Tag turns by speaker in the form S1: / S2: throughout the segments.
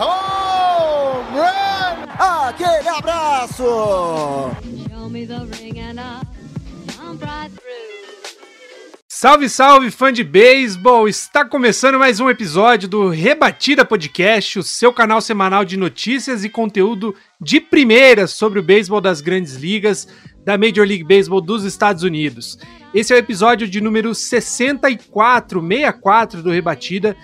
S1: Home run!
S2: Aquele abraço.
S3: Salve, salve, fã de beisebol! Está começando mais um episódio do Rebatida Podcast, o seu canal semanal de notícias e conteúdo de primeira sobre o beisebol das grandes ligas da Major League Baseball dos Estados Unidos. Esse é o episódio de número 64, 64 do Rebatida.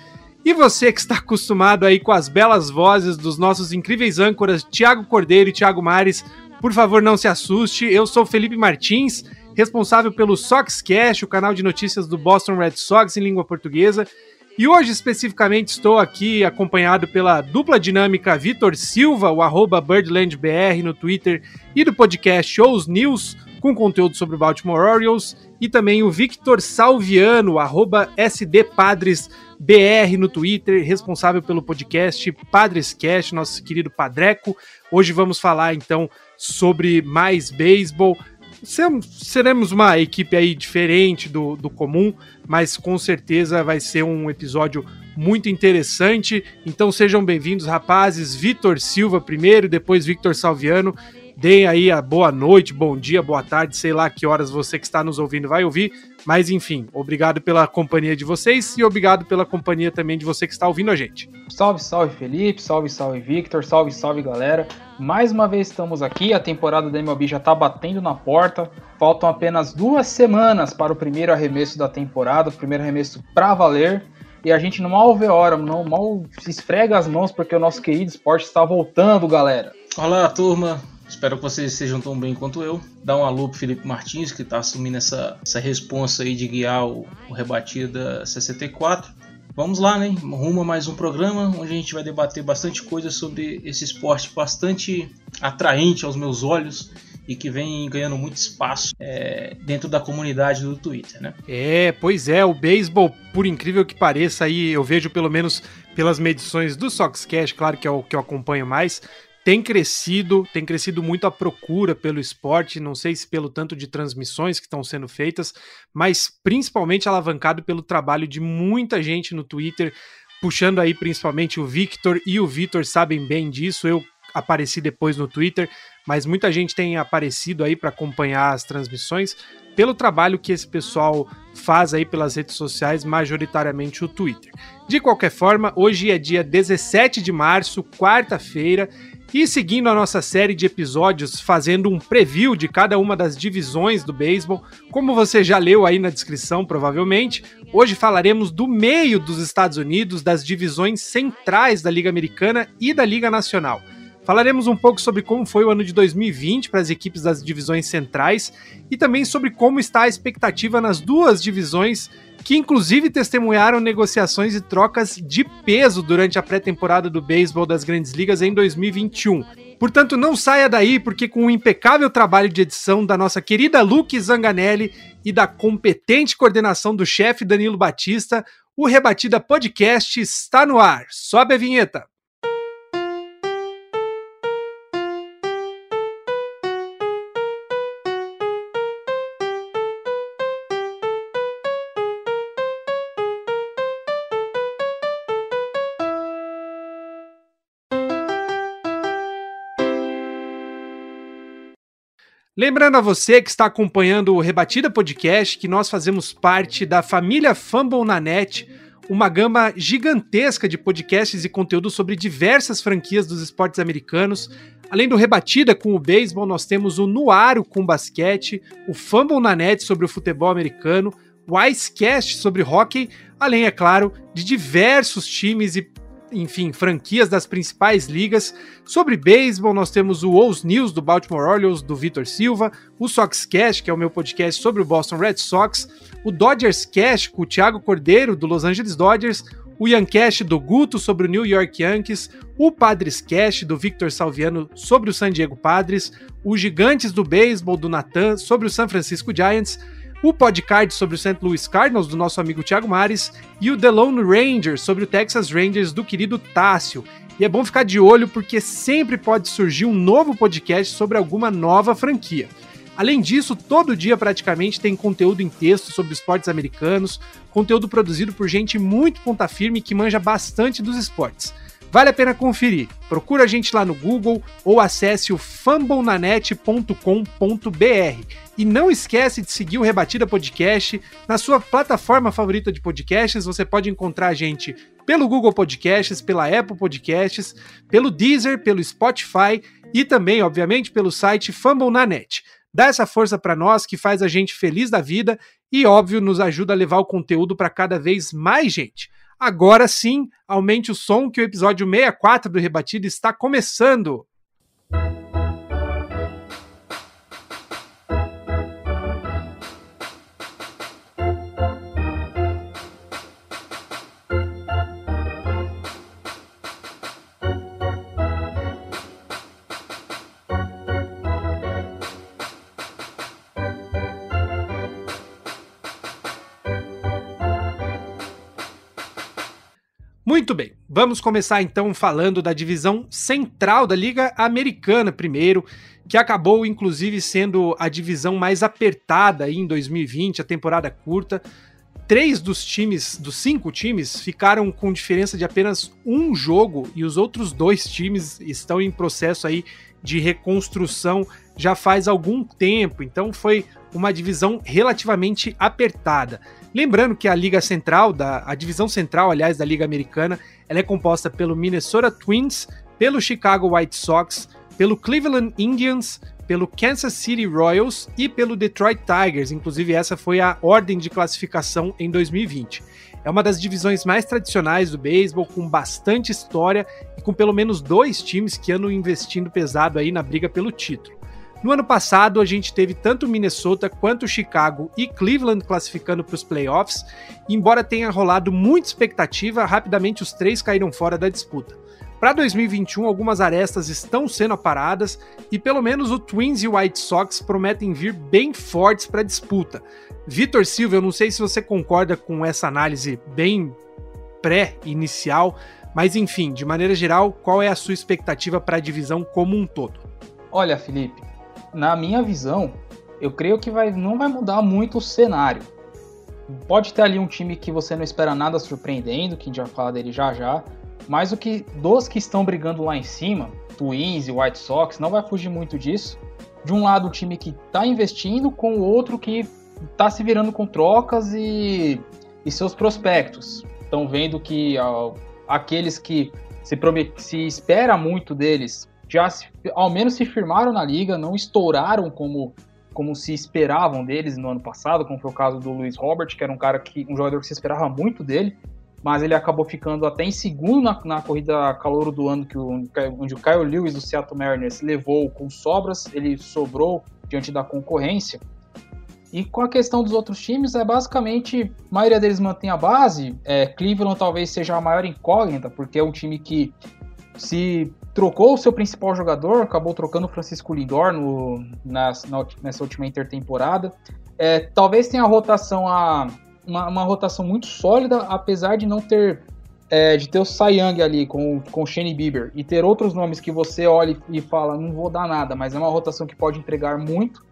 S3: E você que está acostumado aí com as belas vozes dos nossos incríveis âncoras Thiago Cordeiro e Thiago Mares, por favor não se assuste. Eu sou Felipe Martins, responsável pelo Soxcast, o canal de notícias do Boston Red Sox em língua portuguesa. E hoje, especificamente, estou aqui acompanhado pela dupla dinâmica Vitor Silva, o arroba BirdlandBR no Twitter, e do podcast Shows News, com conteúdo sobre o Baltimore Orioles, e também o Victor Salviano, arroba SDPadresBR no Twitter, responsável pelo podcast Padrescast, nosso querido Padreco. Hoje vamos falar, então, sobre mais beisebol, seremos uma equipe aí diferente do, do comum, mas com certeza vai ser um episódio muito interessante. Então sejam bem-vindos, rapazes. Vitor Silva primeiro, depois Victor Salviano. Deem aí a boa noite, bom dia, boa tarde, sei lá que horas você que está nos ouvindo vai ouvir. Mas enfim, obrigado pela companhia de vocês e obrigado pela companhia também de você que está ouvindo a gente.
S4: Salve, salve Felipe, salve, salve Victor, salve, salve galera. Mais uma vez estamos aqui, a temporada da MLB já tá batendo na porta. Faltam apenas duas semanas para o primeiro arremesso da temporada, o primeiro arremesso pra valer. E a gente não mal vê hora, não mal se esfrega as mãos porque o nosso querido esporte está voltando, galera.
S5: Olá, turma. Espero que vocês estejam tão bem quanto eu. Dá um alô pro Felipe Martins, que está assumindo essa, essa responsa aí de guiar o, o Rebatida 64. Vamos lá, né? Rumo a mais um programa onde a gente vai debater bastante coisa sobre esse esporte bastante atraente aos meus olhos e que vem ganhando muito espaço é, dentro da comunidade do Twitter, né?
S3: É, pois é, o beisebol, por incrível que pareça, aí eu vejo pelo menos pelas medições do Soxcast, claro que é o que eu acompanho mais, tem crescido, tem crescido muito a procura pelo esporte, não sei se pelo tanto de transmissões que estão sendo feitas, mas principalmente alavancado pelo trabalho de muita gente no Twitter, puxando aí principalmente o Victor e o Vitor sabem bem disso, eu apareci depois no Twitter, mas muita gente tem aparecido aí para acompanhar as transmissões pelo trabalho que esse pessoal faz aí pelas redes sociais, majoritariamente o Twitter. De qualquer forma, hoje é dia 17 de março, quarta-feira, e seguindo a nossa série de episódios, fazendo um preview de cada uma das divisões do beisebol, como você já leu aí na descrição, provavelmente, hoje falaremos do meio dos Estados Unidos, das divisões centrais da Liga Americana e da Liga Nacional. Falaremos um pouco sobre como foi o ano de 2020 para as equipes das divisões centrais e também sobre como está a expectativa nas duas divisões que inclusive testemunharam negociações e trocas de peso durante a pré-temporada do beisebol das Grandes Ligas em 2021. Portanto, não saia daí, porque com o impecável trabalho de edição da nossa querida Luke Zanganelli e da competente coordenação do chefe Danilo Batista, o Rebatida Podcast está no ar. Sobe a vinheta! Lembrando a você que está acompanhando o Rebatida Podcast que nós fazemos parte da família Fumble na Net, uma gama gigantesca de podcasts e conteúdos sobre diversas franquias dos esportes americanos. Além do Rebatida com o beisebol, nós temos o Nuaro com basquete, o Fumble na Net sobre o futebol americano, o Icecast sobre hockey, além, é claro, de diversos times e enfim, franquias das principais ligas. Sobre beisebol, nós temos o O's News do Baltimore Orioles, do Vitor Silva, o Soxcast, que é o meu podcast sobre o Boston Red Sox, o Dodgers Cast com o Thiago Cordeiro, do Los Angeles Dodgers, o Yancast do Guto sobre o New York Yankees, o Padres Cast do Victor Salviano sobre o San Diego Padres, o Gigantes do Beisebol do Natan sobre o San Francisco Giants, o podcast sobre o St. Louis Cardinals do nosso amigo Thiago Mares e o The Lone Ranger sobre o Texas Rangers do querido Tássio. E é bom ficar de olho porque sempre pode surgir um novo podcast sobre alguma nova franquia. Além disso, todo dia praticamente tem conteúdo em texto sobre esportes americanos, conteúdo produzido por gente muito ponta firme que manja bastante dos esportes. Vale a pena conferir. Procura a gente lá no Google ou acesse o fumblenanet.com.br. E não esquece de seguir o Rebatida Podcast na sua plataforma favorita de podcasts. Você pode encontrar a gente pelo Google Podcasts, pela Apple Podcasts, pelo Deezer, pelo Spotify e também, obviamente, pelo site Fumblenanet. Dá essa força para nós que faz a gente feliz da vida e, óbvio, nos ajuda a levar o conteúdo para cada vez mais gente. Agora sim, aumente o som que o episódio 64 do Rebatido está começando. Muito bem, vamos começar então falando da divisão central da Liga Americana primeiro, que acabou inclusive sendo a divisão mais apertada em 2020, a temporada curta. Três dos times, dos cinco times, ficaram com diferença de apenas um jogo e os outros dois times estão em processo aí de reconstrução já faz algum tempo, então foi uma divisão relativamente apertada. Lembrando que a Liga Central, da, a divisão central, aliás, da Liga Americana, ela é composta pelo Minnesota Twins, pelo Chicago White Sox, pelo Cleveland Indians, pelo Kansas City Royals e pelo Detroit Tigers. Inclusive, essa foi a ordem de classificação em 2020. É uma das divisões mais tradicionais do beisebol, com bastante história e com pelo menos dois times que andam investindo pesado aí na briga pelo título. No ano passado, a gente teve tanto Minnesota quanto Chicago e Cleveland classificando para os playoffs. Embora tenha rolado muita expectativa, rapidamente os três caíram fora da disputa. Para 2021, algumas arestas estão sendo aparadas e pelo menos o Twins e o White Sox prometem vir bem fortes para a disputa. Vitor Silva, eu não sei se você concorda com essa análise bem pré-inicial, mas enfim, de maneira geral, qual é a sua expectativa para a divisão como um todo?
S4: Olha, Felipe, na minha visão, eu creio que vai, não vai mudar muito o cenário. Pode ter ali um time que você não espera nada surpreendendo, que a gente vai falar dele já já, mas o que dos que estão brigando lá em cima, Twins e White Sox, não vai fugir muito disso. De um lado, o time que está investindo, com o outro que está se virando com trocas e, e seus prospectos. Estão vendo que ó, aqueles que se, se espera muito deles já se, ao menos se firmaram na liga, não estouraram como, como se esperavam deles no ano passado, como foi o caso do Luiz Robert, que era um cara que um jogador que se esperava muito dele, mas ele acabou ficando até em segundo na, na corrida calor do ano, que o, onde o Kyle Lewis do Seattle Mariners levou com sobras, ele sobrou diante da concorrência. E com a questão dos outros times, é basicamente a maioria deles mantém a base. É, Cleveland talvez seja a maior incógnita, porque é um time que se trocou o seu principal jogador, acabou trocando o Francisco Lindor no, nas, na, nessa última intertemporada. É, talvez tenha a rotação a, uma, uma, rotação muito sólida, apesar de não ter é, de ter o Young ali com, com o Shane Bieber e ter outros nomes que você olha e fala, não vou dar nada, mas é uma rotação que pode entregar muito.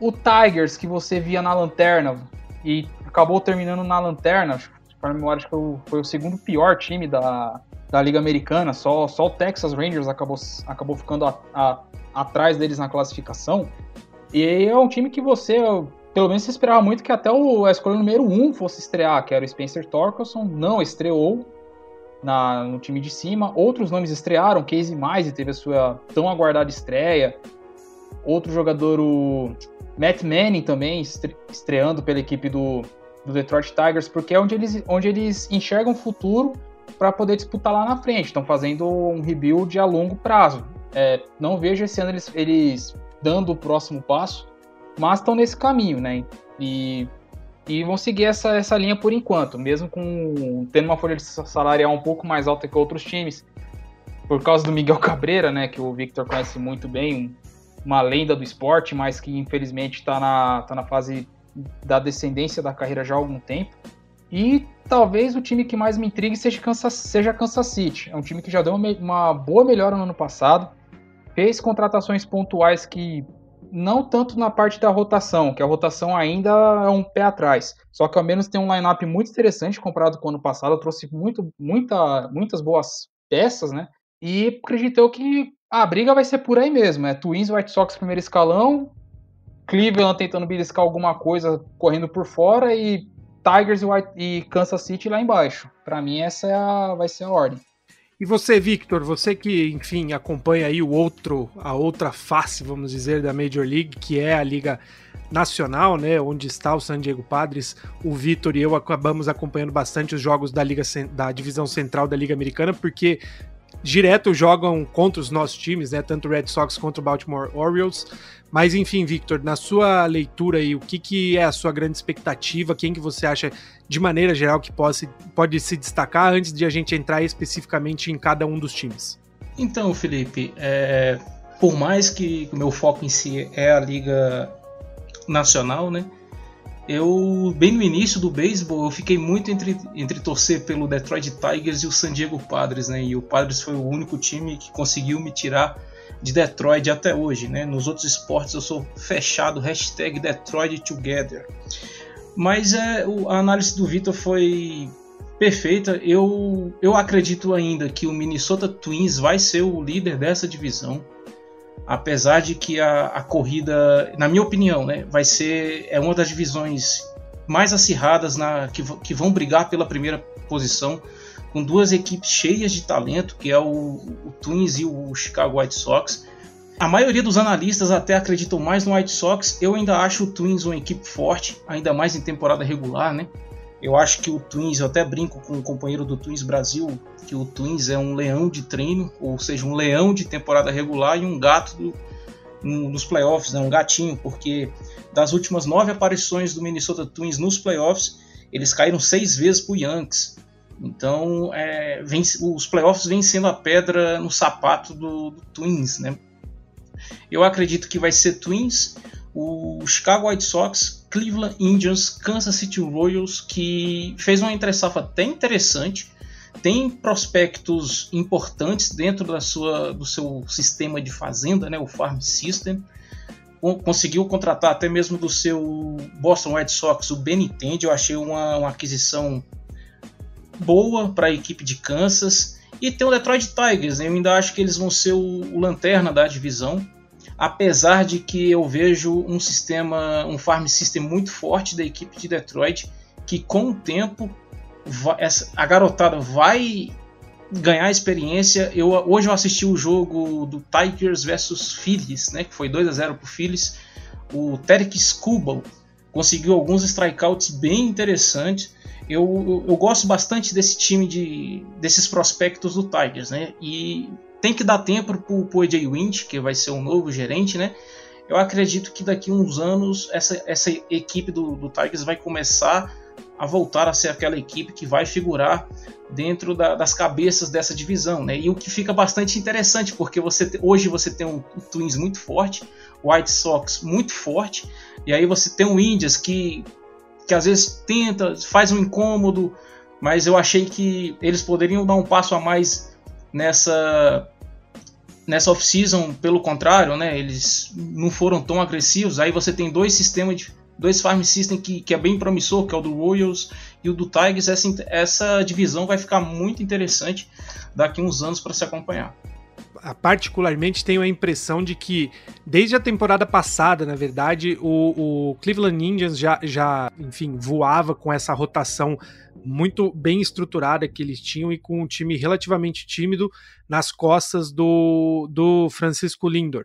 S4: O Tigers, que você via na lanterna e acabou terminando na lanterna, para memória, acho que foi o segundo pior time da, da Liga Americana, só, só o Texas Rangers acabou, acabou ficando a, a, atrás deles na classificação. E é um time que você, pelo menos, esperava muito que até o, a escolha número 1 um fosse estrear, que era o Spencer Torkelson, não estreou na, no time de cima. Outros nomes estrearam, Casey Mize teve a sua tão aguardada estreia. Outro jogador, o Matt Manning também estreando pela equipe do, do Detroit Tigers, porque é onde eles, onde eles enxergam o futuro para poder disputar lá na frente. Estão fazendo um rebuild a longo prazo. É, não vejo esse ano eles, eles dando o próximo passo, mas estão nesse caminho, né? E E vão seguir essa, essa linha por enquanto, mesmo com tendo uma folha salarial um pouco mais alta que outros times. Por causa do Miguel Cabreira, né, que o Victor conhece muito bem, uma lenda do esporte, mas que infelizmente está na, tá na fase da descendência da carreira já há algum tempo. E talvez o time que mais me intrigue seja Kansas, seja Kansas City. É um time que já deu uma, uma boa melhora no ano passado, fez contratações pontuais que não tanto na parte da rotação, que a rotação ainda é um pé atrás. Só que ao menos tem um lineup muito interessante comparado com o ano passado. trouxe muito, muita, muitas boas peças, né? E acredito que a briga vai ser por aí mesmo. É Twins, White Sox primeiro escalão, Cleveland tentando beliscar alguma coisa correndo por fora e Tigers e, Kansas City lá embaixo. Para mim essa é a, vai ser a ordem.
S3: E você, Victor, você que, enfim, acompanha aí o outro, a outra face, vamos dizer, da Major League, que é a Liga Nacional, né, onde está o San Diego Padres. O Victor e eu acabamos acompanhando bastante os jogos da Liga da divisão central da Liga Americana, porque direto jogam contra os nossos times, né, tanto Red Sox quanto o Baltimore Orioles. Mas enfim, Victor, na sua leitura aí, o que, que é a sua grande expectativa? Quem que você acha, de maneira geral, que pode, pode se destacar antes de a gente entrar especificamente em cada um dos times?
S5: Então, Felipe, é, por mais que o meu foco em si é a Liga Nacional, né? Eu, bem no início do beisebol, eu fiquei muito entre, entre torcer pelo Detroit Tigers e o San Diego Padres, né? E o Padres foi o único time que conseguiu me tirar de Detroit até hoje, né? Nos outros esportes eu sou fechado, hashtag Detroit Together. Mas é, a análise do Vitor foi perfeita. Eu, eu acredito ainda que o Minnesota Twins vai ser o líder dessa divisão. Apesar de que a, a corrida, na minha opinião, né, vai ser é uma das divisões mais acirradas na, que, que vão brigar pela primeira posição com duas equipes cheias de talento, que é o, o Twins e o Chicago White Sox. A maioria dos analistas até acreditam mais no White Sox. Eu ainda acho o Twins uma equipe forte, ainda mais em temporada regular, né? Eu acho que o Twins, eu até brinco com o companheiro do Twins Brasil, que o Twins é um leão de treino, ou seja, um leão de temporada regular e um gato do, um, nos playoffs, né? um gatinho, porque das últimas nove aparições do Minnesota Twins nos playoffs, eles caíram seis vezes para o Yankees. Então, é, vem, os playoffs vêm sendo a pedra no sapato do, do, Twins, né? Eu acredito que vai ser Twins, o Chicago White Sox, Cleveland Indians, Kansas City Royals, que fez uma entre safra até interessante, tem prospectos importantes dentro da sua, do seu sistema de fazenda, né, o Farm System. Conseguiu contratar até mesmo do seu Boston Red Sox o Benintendi, eu achei uma, uma aquisição boa para a equipe de Kansas. E tem o Detroit Tigers, né? eu ainda acho que eles vão ser o, o, lanterna da divisão. Apesar de que eu vejo um sistema, um farm system muito forte da equipe de Detroit, que com o tempo a garotada vai ganhar experiência. Eu, hoje eu assisti o jogo do Tigers versus Phillies, né, que foi 2 a 0 para o Phillies. O Tarek Skubal conseguiu alguns strikeouts bem interessantes eu, eu, gosto bastante desse time de desses prospectos do Tigers, né? E tem que dar tempo pro, pro AJ Wind, que vai ser o novo gerente, né? Eu acredito que daqui a uns anos essa, essa equipe do, do Tigers vai começar a voltar a ser aquela equipe que vai figurar dentro da, das cabeças dessa divisão, né? E o que fica bastante interessante, porque você hoje você tem um, um Twins muito forte, White Sox muito forte, e aí você tem o Indians que que às vezes tenta, faz um incômodo, mas eu achei que eles poderiam dar um passo a mais nessa nessa off-season, pelo contrário, né, eles não foram tão agressivos. Aí você tem dois sistemas de dois farm system que, que é bem promissor, que é o do Royals e o do Tigers. Essa, essa divisão vai ficar muito interessante daqui uns anos para se acompanhar
S3: particularmente tenho a impressão de que desde a temporada passada, na verdade, o, o, Cleveland Indians já, já, enfim, voava com essa rotação muito bem estruturada que eles tinham e com um time relativamente tímido nas costas do, do Francisco Lindor.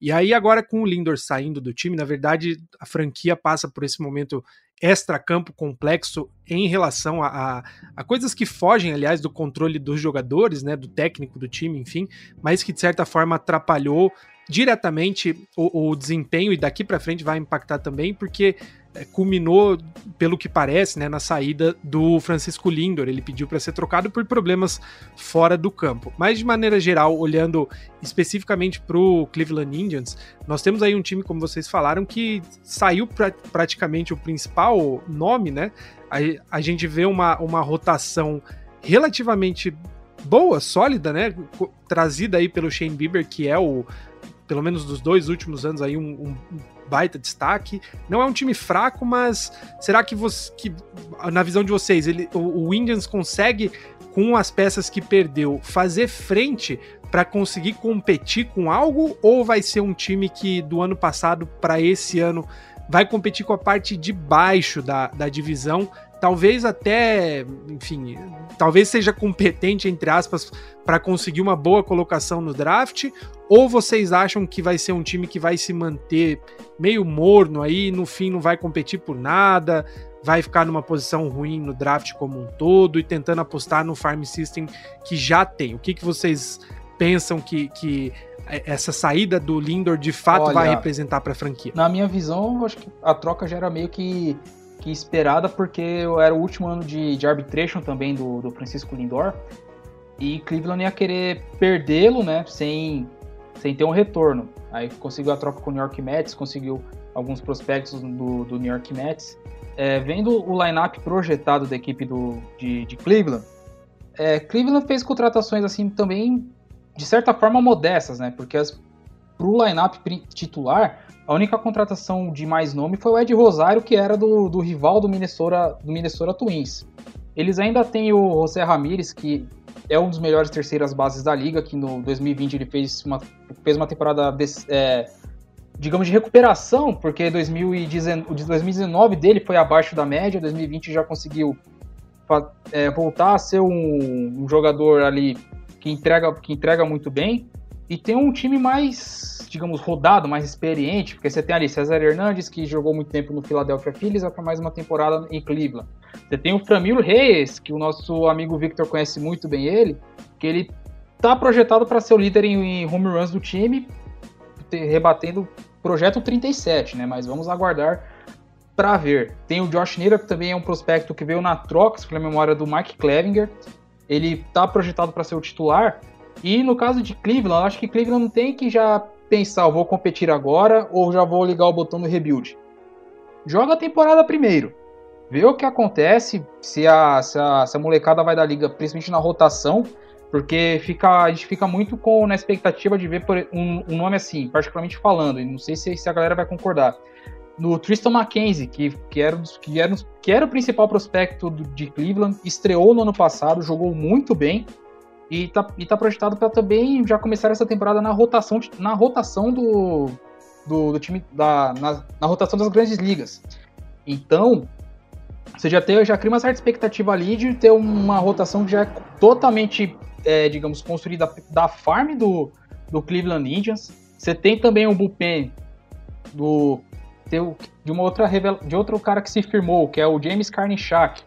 S3: E aí agora com o Lindor saindo do time, na verdade, a franquia passa por esse momento extra-campo complexo em relação a, a, a, coisas que fogem, aliás, do controle dos jogadores, né, do técnico do time, enfim, mas que de certa forma atrapalhou diretamente o, o desempenho e daqui para frente vai impactar também, porque culminou, pelo que parece, né, na saída do Francisco Lindor. Ele pediu para ser trocado por problemas fora do campo. Mas de maneira geral, olhando especificamente para o Cleveland Indians, nós temos aí um time, como vocês falaram, que saiu pra, praticamente o principal nome, né? A, a gente vê uma, uma rotação relativamente boa, sólida, né? Trazida aí pelo Shane Bieber, que é o, pelo menos dos dois últimos anos aí, um, um baita destaque. Não é um time fraco, mas será que, você, que na visão de vocês, ele, o, o Indians consegue, com as peças que perdeu, fazer frente para conseguir competir com algo? Ou vai ser um time que do ano passado para esse ano vai competir com a parte de baixo da, da divisão? Talvez até, enfim, talvez seja competente, entre aspas, para conseguir uma boa colocação no draft, ou vocês acham que vai ser um time que vai se manter meio morno aí, no fim não vai competir por nada, vai ficar numa posição ruim no draft como um todo e tentando apostar no farm system que já tem? O que, que vocês pensam que, que essa saída do Lindor de fato Olha, vai representar para a franquia?
S4: Na minha visão, acho que a troca já era meio que que esperada porque era o último ano de, de arbitration também do, do Francisco Lindor e Cleveland ia querer perdê-lo, né, sem, sem ter um retorno. Aí conseguiu a troca com o New York Mets, conseguiu alguns prospectos do, do New York Mets. É, vendo o lineup projetado da equipe do, de, de Cleveland, é, Cleveland fez contratações assim também de certa forma modestas, né? Porque para o lineup titular a única contratação de mais nome foi o Ed Rosário, que era do, do rival do Minnesota, do Minnesota Twins. Eles ainda têm o José Ramírez, que é um dos melhores terceiras bases da liga, que no 2020 ele fez uma, fez uma temporada, de, é, digamos, de recuperação, porque 2019, 2019 dele foi abaixo da média, 2020 já conseguiu é, voltar a ser um, um jogador ali que entrega, que entrega muito bem e tem um time mais, digamos, rodado, mais experiente, porque você tem ali César Hernandes, que jogou muito tempo no Philadelphia Phillies, vai para mais uma temporada em Cleveland. Você tem o Framilo Reis, que o nosso amigo Victor conhece muito bem ele, que ele tá projetado para ser o líder em, home runs do time, rebatendo projeto 37, né? Mas vamos aguardar para ver. Tem o Josh Nader, que também é um prospecto que veio na troca, pela memória do Mike Clevinger. Ele tá projetado para ser o titular, e no caso de Cleveland, acho que Cleveland não tem que já pensar, vou competir agora ou já vou ligar o botão do rebuild. Joga a temporada primeiro. Vê o que acontece, se a, se a, se a molecada vai da liga, principalmente na rotação, porque fica, a gente fica muito com na expectativa de ver um, um nome assim, particularmente falando, e não sei se, se, a galera vai concordar. No Tristan McKenzie, que, que, era, que, era, que era o principal prospecto de Cleveland, estreou no ano passado, jogou muito bem, e tá, e tá projetado para também já começar essa temporada na rotação, na rotação do, do, do time, da, na, na, rotação das grandes ligas. Então, você já, tem, já cria uma certa expectativa ali de ter uma rotação que já é totalmente, é, digamos, construída da farm do, do Cleveland Indians. Você tem também o bullpen do, de uma outra de outro cara que se firmou, que é o James Carnichak,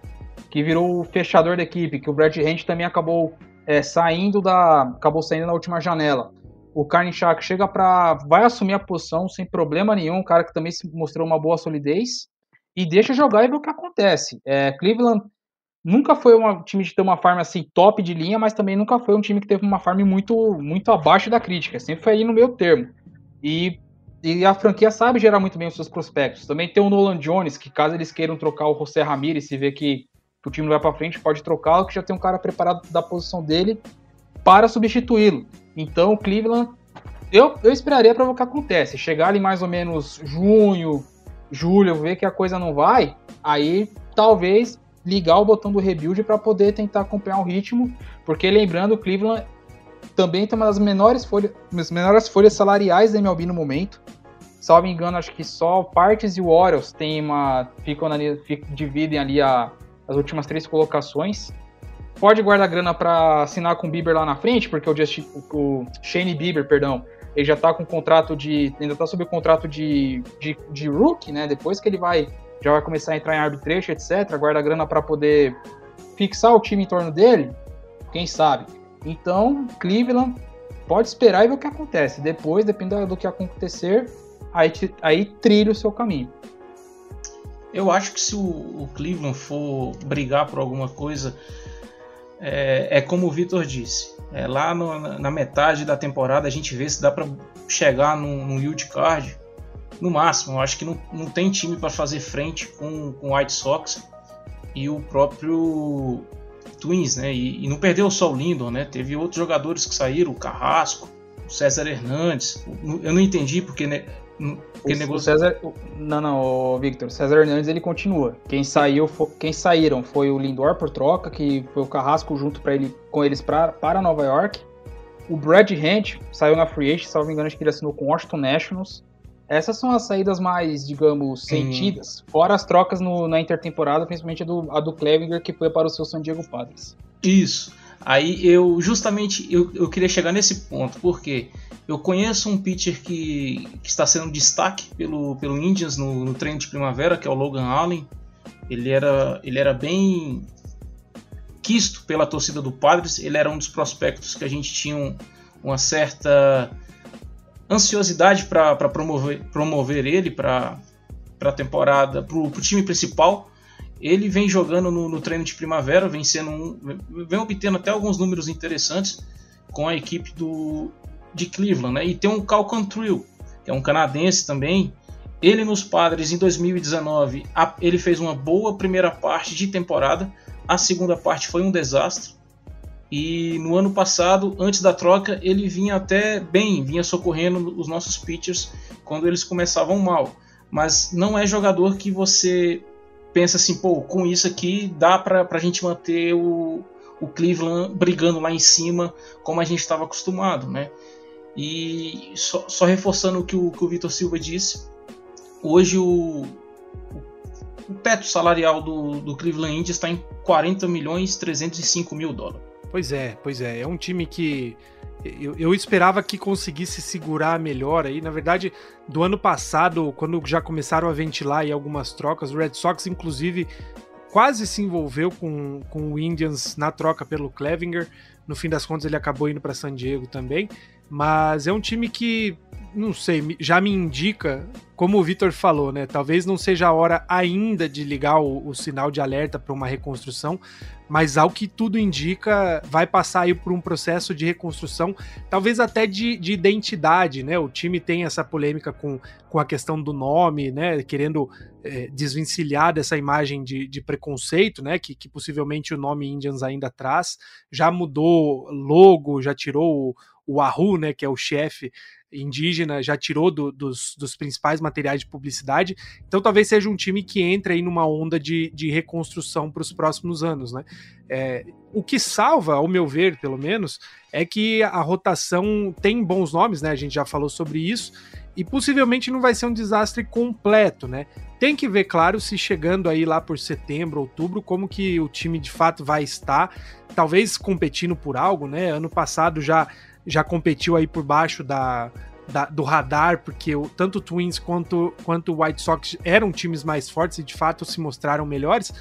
S4: que virou o fechador da equipe, que o Brad Hand também acabou é, saindo da. acabou saindo na última janela. O Karnichak chega para. vai assumir a posição sem problema nenhum, um cara que também mostrou uma boa solidez, e deixa jogar e ver o que acontece. É, Cleveland nunca foi um time de ter uma farm assim top de linha, mas também nunca foi um time que teve uma farm muito, muito abaixo da crítica, sempre foi aí no meio termo. E, e a franquia sabe gerar muito bem os seus prospectos. Também tem o Nolan Jones, que caso eles queiram trocar o José Ramirez e ver que que o time vai para frente, pode trocá-lo, que já tem um cara preparado da posição dele para substituí-lo. Então, o Cleveland, eu, eu esperaria para ver o que acontece. Chegar ali mais ou menos junho, julho, ver que a coisa não vai, aí talvez ligar o botão do rebuild para poder tentar acompanhar o ritmo, porque lembrando, o Cleveland também tem uma das menores folhas, menores folhas salariais da MLB no momento. Salvo engano, acho que só Partes e o Orioles tem uma, ficam na, dividem ali a, as últimas três colocações. Pode guardar grana para assinar com o Bieber lá na frente, porque o, Justin, o Shane Bieber, perdão, ele já tá com contrato de. ainda tá sob o contrato de, de, de rookie, né? Depois que ele vai. Já vai começar a entrar em arbitration, etc. Guarda grana para poder fixar o time em torno dele. Quem sabe? Então, Cleveland pode esperar e ver o que acontece. Depois, dependendo do que acontecer, aí, aí trilha o seu caminho.
S5: Eu acho que se o, o Cleveland for brigar por alguma coisa, é, é como o Vitor disse. É, lá no, na metade da temporada a gente vê se dá para chegar num, num wild card. No máximo, eu acho que não, não tem time para fazer frente com o White Sox e o próprio Twins, né? E, e, não perdeu só o Lindon, né? Teve outros jogadores que saíram, o Carrasco, o César Hernandes. Eu não entendi porque né,
S4: porque o, negócio... o César, não, não, o Victor, o César Hernandes ele continua. Quem saiu, quem saíram foi o Lindor por troca, que foi o Carrasco junto para ele com eles pra, para Nova York. O Brad Hand saiu na free agent, salvo engano, acho que ele assinou com o Washington Nationals. Essas são as saídas mais, digamos, sentidas. Hum. Fora as trocas no, na intertemporada, principalmente a do, a do Clevinger, que foi para o seu San Diego Padres.
S5: Isso. Aí eu justamente eu, eu queria chegar nesse ponto, porque eu conheço um pitcher que, que está sendo destaque pelo, pelo Indians no, no, treino de primavera, que é o Logan Allen. Ele era, ele era bem quisto pela torcida do Padres, ele era um dos prospectos que a gente tinha um, uma certa ansiosidade para promover, promover ele para a temporada, para o time principal ele vem jogando no, no treino de primavera, vem, um, vem obtendo até alguns números interessantes com a equipe do, de Cleveland. Né? E tem um Cal Cantrell, que é um canadense também. Ele nos Padres em 2019, ele fez uma boa primeira parte de temporada. A segunda parte foi um desastre. E no ano passado, antes da troca, ele vinha até bem, vinha socorrendo os nossos pitchers quando eles começavam mal. Mas não é jogador que você pensa assim, pô, com isso aqui dá pra, pra gente manter o, o Cleveland brigando lá em cima como a gente estava acostumado, né? E só, só, reforçando o que o, que o Vitor Silva disse, hoje o, o teto salarial do, do Cleveland Indians está em 40 milhões 305 mil dólares.
S3: Pois é, pois é. É um time que eu, eu, esperava que conseguisse segurar melhor aí. Na verdade, do ano passado, quando já começaram a ventilar aí algumas trocas, o Red Sox, inclusive, quase se envolveu com, com o Indians na troca pelo Clevinger. No fim das contas, ele acabou indo para San Diego também. Mas é um time que, não sei, já me indica, como o Vitor falou, né? Talvez não seja a hora ainda de ligar o, o sinal de alerta para uma reconstrução, mas ao que tudo indica, vai passar aí por um processo de reconstrução, talvez até de, de identidade, né? O time tem essa polêmica com, com a questão do nome, né? Querendo é, desvencilhar dessa imagem de, de preconceito, né? Que, que, possivelmente o nome Indians ainda traz. Já mudou logo, já tirou o, o Ahu, né? Que é o chefe indígena já tirou do, dos, dos, principais materiais de publicidade. Então talvez seja um time que entre aí numa onda de, de reconstrução para os próximos anos, né? É, o que salva, ao meu ver, pelo menos, é que a rotação tem bons nomes, né? A gente já falou sobre isso. E possivelmente não vai ser um desastre completo, né? Tem que ver, claro, se chegando aí lá por setembro, outubro, como que o time de fato vai estar. Talvez competindo por algo, né? Ano passado já já competiu aí por baixo da, da, do radar, porque o, tanto o Twins quanto, quanto o White Sox eram times mais fortes e de fato se mostraram melhores,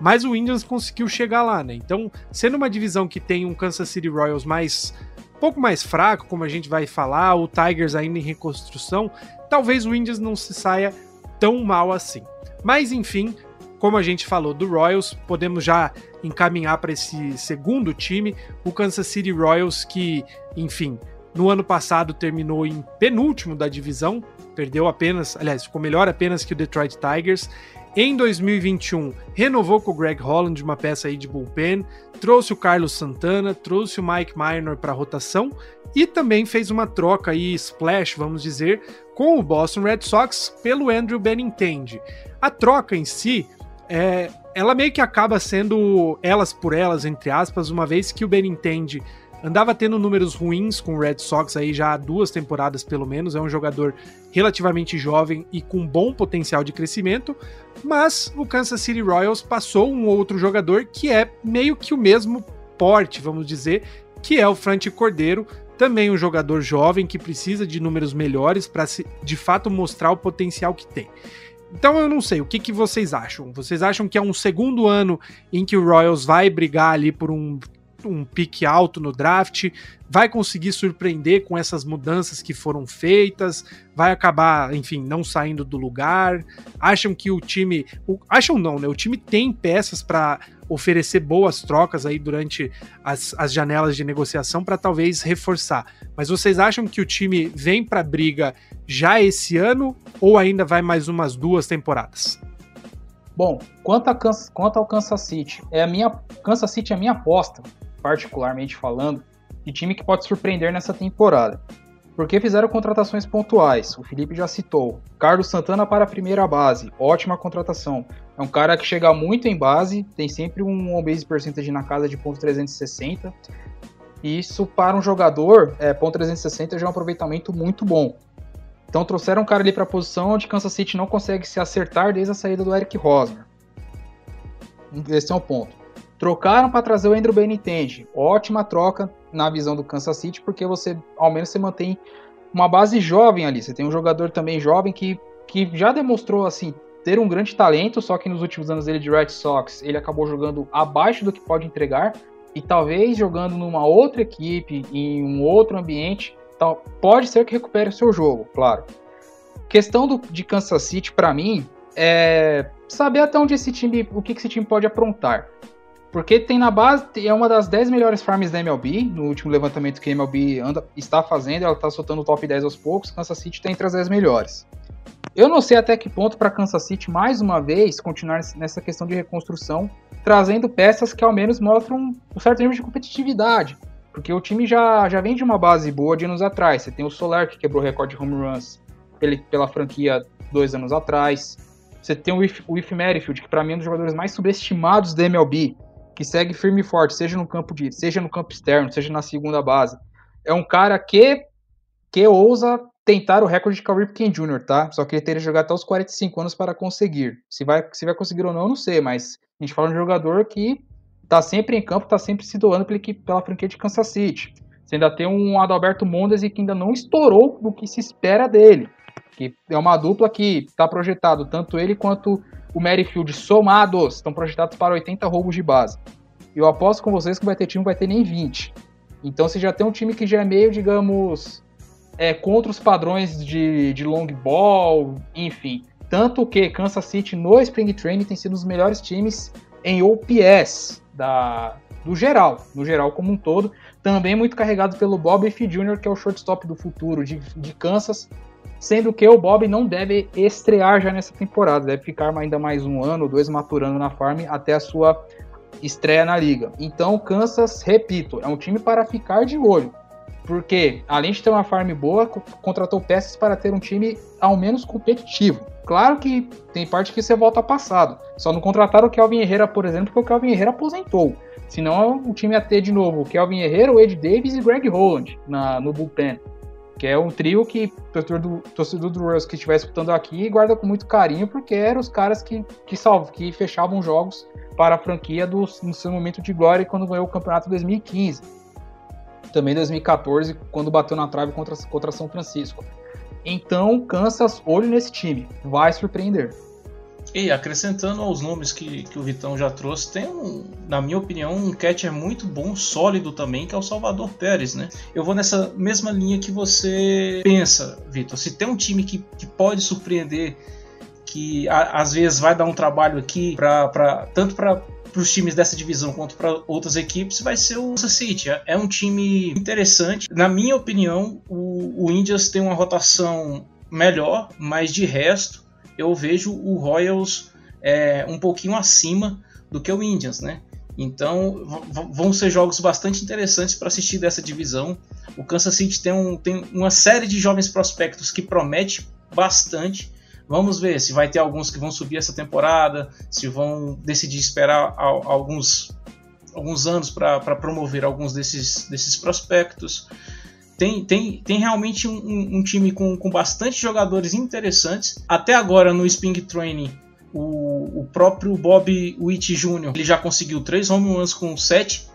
S3: mas o Indians conseguiu chegar lá, né? Então, sendo uma divisão que tem um Kansas City Royals mais um pouco mais fraco, como a gente vai falar, o Tigers ainda em reconstrução, talvez o Indians não se saia tão mal assim. Mas enfim, como a gente falou do Royals, podemos já encaminhar para esse segundo time, o Kansas City Royals, que, enfim, no ano passado terminou em penúltimo da divisão, perdeu apenas, aliás, ficou melhor apenas que o Detroit Tigers. Em 2021, renovou com o Greg Holland uma peça aí de bullpen, trouxe o Carlos Santana, trouxe o Mike Minor para rotação e também fez uma troca aí splash, vamos dizer, com o Boston Red Sox pelo Andrew Benintendi. A troca em si é, ela meio que acaba sendo elas por elas, entre aspas, uma vez que o Benintendi andava tendo números ruins com o Red Sox aí já há duas temporadas pelo menos, é um jogador relativamente jovem e com bom potencial de crescimento, mas o Kansas City Royals passou um outro jogador que é meio que o mesmo porte, vamos dizer, que é o Franti Cordeiro, também um jogador jovem que precisa de números melhores para de fato mostrar o potencial que tem. Então eu não sei, o que, que vocês acham? Vocês acham que é um segundo ano em que o Royals vai brigar ali por um, um pique alto no draft, vai conseguir surpreender com essas mudanças que foram feitas, vai acabar, enfim, não saindo do lugar. Acham que o time, o, acham não, né? O time tem peças para oferecer boas trocas aí durante as, as janelas de negociação para talvez reforçar. Mas vocês acham que o time vem para briga já esse ano ou ainda vai mais umas duas temporadas?
S4: Bom, quanto, a, quanto ao Kansas City, é a minha Kansas City é a minha aposta, particularmente falando, de time que pode surpreender nessa temporada. Porque fizeram contratações pontuais. O Felipe já citou. Carlos Santana para a primeira base. Ótima contratação. É um cara que chega muito em base, tem sempre um on-base percentage na casa de ponto .360. E isso para um jogador, é, ponto .360 já é um aproveitamento muito bom. Então trouxeram um cara ali para a posição onde Kansas City não consegue se acertar desde a saída do Eric Rosner. Esse é um ponto. Trocaram para trazer o Andrew Benintendi. Ótima troca na visão do Kansas City, porque você ao menos você mantém uma base jovem ali. Você tem um jogador também jovem que, que já demonstrou assim ter um grande talento, só que nos últimos anos dele de Red Sox, ele acabou jogando abaixo do que pode entregar e talvez jogando numa outra equipe, em um outro ambiente, então, pode ser que recupere o seu jogo, claro. Questão do, de Kansas City, para mim, é saber até onde esse time, o que esse time pode aprontar. Porque tem na base, é uma das 10 melhores farms da MLB, no último levantamento que a MLB anda, está fazendo, ela está soltando o top 10 aos poucos, Kansas City está entre as 10 melhores. Eu não sei até que ponto para Kansas City, mais uma vez, continuar nessa questão de reconstrução, trazendo peças que ao menos mostram um certo nível de competitividade. Porque o time já, já vem de uma base boa de anos atrás. Você tem o Solar, que quebrou o recorde de home runs pela, pela franquia dois anos atrás. Você tem o If, o If Merrifield, que para mim é um dos jogadores mais subestimados da MLB, que segue firme e forte, seja no campo de, seja no campo externo, seja na segunda base. É um cara que que ousa tentar o recorde de Cal Ripken Jr., tá? Só que ele teria jogado até os 45 anos para conseguir. Se vai, se vai conseguir ou não, não sei, mas a gente fala de um jogador que tá sempre em campo, tá sempre se doando pela, pela franquia de Kansas City. Você ainda tem um Adalberto Mondesi que ainda não estourou no que se espera dele. Que é uma dupla que está projetado, tanto ele quanto o Merrifield somados, estão projetados para 80 roubos de base. Eu aposto com vocês que vai ter time, vai ter nem 20. Então você já tem um time que já é meio, digamos, é, contra os padrões de, de long ball, enfim. Tanto que Kansas City no Spring Training tem sido um dos melhores times em OPS da, do geral, no geral como um todo. Também muito carregado pelo Bob F. Jr., que é o shortstop do futuro de, de Kansas. Sendo que o Bob não deve estrear já nessa temporada, deve ficar ainda mais um ano ou dois maturando na farm até a sua estreia na liga. Então, Kansas, repito, é um time para ficar de olho. Porque, além de ter uma farm boa, contratou peças para ter um time ao menos competitivo. Claro que tem parte que você volta ao passado. Só não contrataram o Kelvin Herrera, por exemplo, porque o Kelvin Herrera aposentou. Senão o time ia ter de novo o Kelvin Herrera, o Ed Davis e Greg Holland na, no bullpen. Que é um trio que o torcedor do, torcedor do Royals que estiver escutando aqui guarda com muito carinho, porque eram os caras que, que, salvo, que fechavam jogos para a franquia do, no seu momento de glória quando ganhou o campeonato 2015. Também 2014, quando bateu na trave contra, contra São Francisco. Então, Kansas, olho nesse time, vai surpreender.
S5: E acrescentando aos nomes que, que o Vitão já trouxe, tem, um, na minha opinião, um catcher muito bom, sólido também, que é o Salvador Pérez, né? Eu vou nessa mesma linha que você pensa, Vitor. Se tem um time que, que pode surpreender, que a, às vezes vai dar um trabalho aqui, pra, pra, tanto para para os times dessa divisão quanto para outras equipes vai ser o Kansas City. É, é um time interessante. Na minha opinião, o, o Indians tem uma rotação melhor, mas de resto eu vejo o Royals é, um pouquinho acima do que o Indians, né? Então vão ser jogos bastante interessantes para assistir dessa divisão. O Kansas City tem, um, tem uma série de jovens prospectos que promete bastante. Vamos ver se vai ter alguns que vão subir essa temporada, se vão decidir esperar alguns, alguns anos para promover alguns desses, desses prospectos. Tem, tem, tem realmente um, um time com, com bastante jogadores interessantes. Até agora no Spring Training, o, o próprio Bob Witt Jr. ele já conseguiu três home runs com sete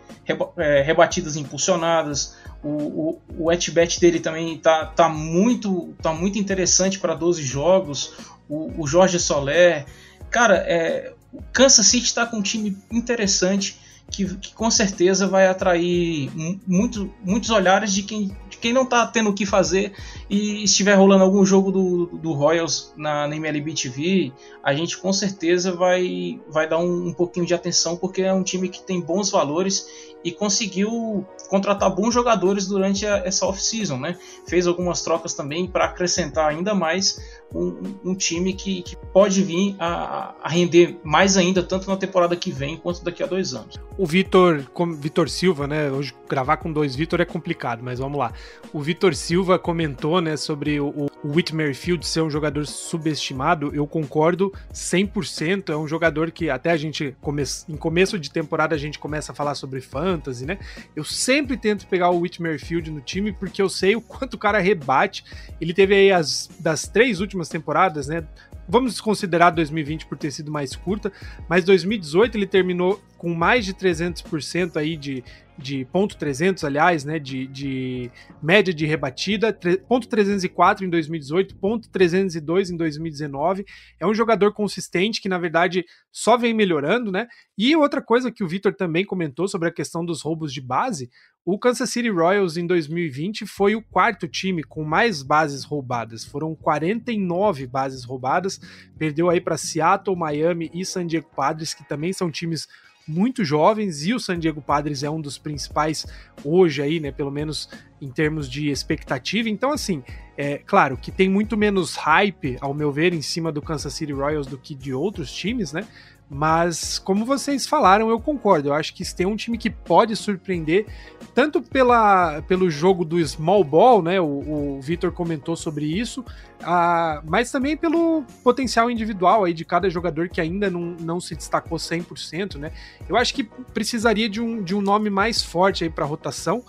S5: é, rebatidas impulsionadas. O, o, o at-bat dele também tá, tá, muito, tá muito interessante para 12 jogos. O, o Jorge Soler. Cara, é, o Kansas City está com um time interessante que, que com certeza vai atrair muito, muitos olhares de quem, de quem não está tendo o que fazer e estiver rolando algum jogo do, do Royals na, na MLB TV, a gente com certeza vai, vai dar um, um pouquinho de atenção porque é um time que tem bons valores e conseguiu contratar bons jogadores durante a, essa off-season, né? Fez algumas trocas também para acrescentar ainda mais um, um time que, que, pode vir a, a, render mais ainda, tanto na temporada que vem quanto daqui a dois anos.
S3: O Vitor, Vitor Silva, né? Hoje gravar com dois Vitor é complicado, mas vamos lá. O Vitor Silva comentou, né, sobre o, o Field ser um jogador subestimado. Eu concordo 100%. É um jogador que até a gente, come, em começo de temporada, a gente começa a falar sobre fantasy, né? Eu sempre tento pegar o Whitmer Field no time porque eu sei o quanto o cara rebate. Ele teve aí as das três últimas temporadas, né? Vamos considerar 2020 por ter sido mais curta, mas 2018 ele terminou com mais de 300% aí de, de ponto 300, aliás, né, de, de média de rebatida, ponto 304 em 2018, ponto 302 em 2019. É um jogador consistente que, na verdade, só vem melhorando, né? E outra coisa que o Vitor também comentou sobre a questão dos roubos de base, o Kansas City Royals em 2020 foi o quarto time com mais bases roubadas. Foram 49 bases roubadas. Perdeu aí para Seattle, Miami e San Diego Padres, que também são times muito jovens e o San Diego Padres é um dos principais hoje aí, né, pelo menos em termos de expectativa. Então, assim, é claro que tem muito menos hype, ao meu ver, em cima do Kansas City Royals do que de outros times, né? Mas, como vocês falaram, eu concordo. Eu acho que tem um time que pode surpreender, tanto pela, pelo jogo do small ball, né? O, o Vitor comentou sobre isso, uh, mas também pelo potencial individual aí de cada jogador que ainda não, não se destacou 100%, né? Eu acho que precisaria de um, de um nome mais forte aí para rotação.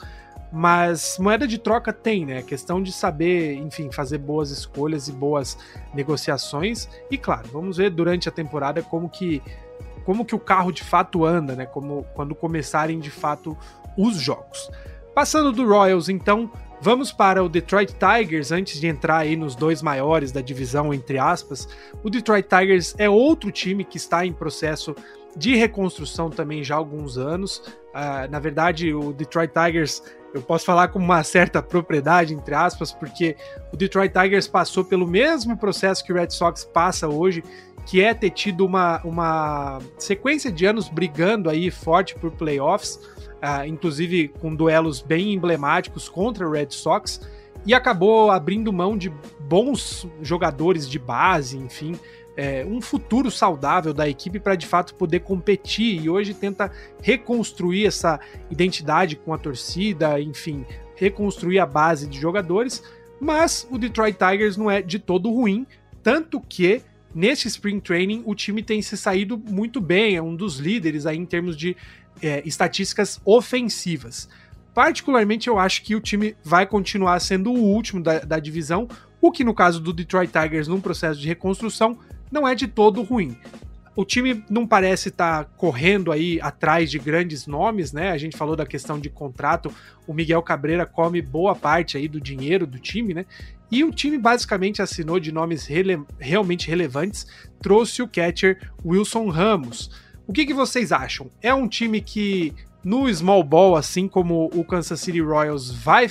S3: Mas moeda de troca tem, né? Questão de saber, enfim, fazer boas escolhas e boas negociações. E claro, vamos ver durante a temporada como que como que o carro de fato anda, né? Como quando começarem de fato os jogos. Passando do Royals, então, vamos para o Detroit Tigers antes de entrar aí nos dois maiores da divisão entre aspas. O Detroit Tigers é outro time que está em processo de reconstrução também já há alguns anos. Uh, na verdade, o Detroit Tigers eu posso falar com uma certa propriedade, entre aspas, porque o Detroit Tigers passou pelo mesmo processo que o Red Sox passa hoje, que é ter tido uma, uma sequência de anos brigando aí forte por playoffs, uh, inclusive com duelos bem emblemáticos contra o Red Sox, e acabou abrindo mão de bons jogadores de base, enfim, é, um futuro saudável da equipe para de fato poder competir e hoje tenta reconstruir essa identidade com a torcida, enfim, reconstruir a base de jogadores. Mas o Detroit Tigers não é de todo ruim, tanto que nesse Spring Training o time tem se saído muito bem, é um dos líderes aí em termos de é, estatísticas ofensivas. Particularmente, eu acho que o time vai continuar sendo o último da, da divisão, o que no caso do Detroit Tigers, num processo de reconstrução, não é de todo ruim. O time não parece estar tá correndo aí atrás de grandes nomes, né? A gente falou da questão de contrato. O Miguel Cabreira come boa parte aí do dinheiro do time, né? E o time basicamente assinou de nomes rele realmente relevantes, trouxe o catcher Wilson Ramos. O que, que vocês acham? É um time que no small ball, assim como o Kansas City Royals, vai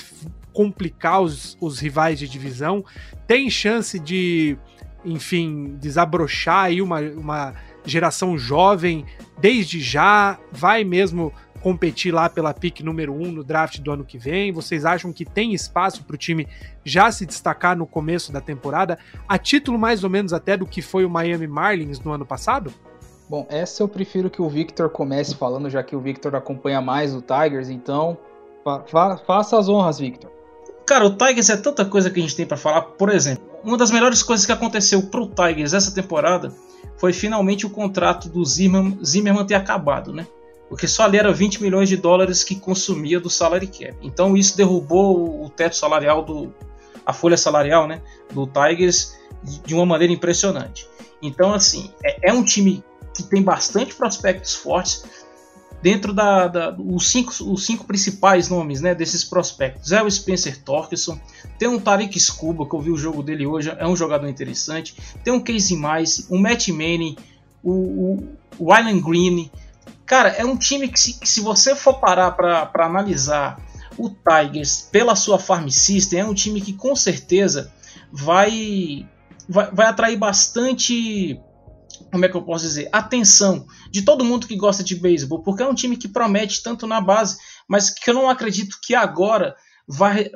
S3: complicar os, os rivais de divisão? Tem chance de enfim, desabrochar aí uma, uma geração jovem desde já, vai mesmo competir lá pela pick número 1 um no draft do ano que vem? Vocês acham que tem espaço para o time já se destacar no começo da temporada, a título mais ou menos até do que foi o Miami Marlins no ano passado?
S4: Bom, essa eu prefiro que o Victor comece falando, já que o Victor acompanha mais o Tigers, então fa fa faça as honras, Victor.
S5: Cara, o Tigers é tanta coisa que a gente tem para falar. Por exemplo, uma das melhores coisas que aconteceu pro Tigers essa temporada foi finalmente o contrato do Zimmerman, Zimmerman ter acabado, né? Porque só ali era 20 milhões de dólares que consumia do salary cap. Então isso derrubou o teto salarial do a folha salarial, né, do Tigers de uma maneira impressionante. Então assim, é, é um time que tem bastante prospectos fortes, dentro da, da os, cinco, os cinco principais nomes né, desses prospectos. É o Spencer Torkelson, tem um Tariq Scuba, que eu vi o jogo dele hoje, é um jogador interessante, tem um Casey Mice, o Matt Manning, o, o, o Green, Cara, é um time que se, que se você for parar para analisar o Tigers pela sua farm system, é um time que com certeza vai, vai, vai atrair bastante como é que eu posso dizer, atenção de todo mundo que gosta de beisebol, porque é um time que promete tanto na base, mas que eu não acredito que agora vai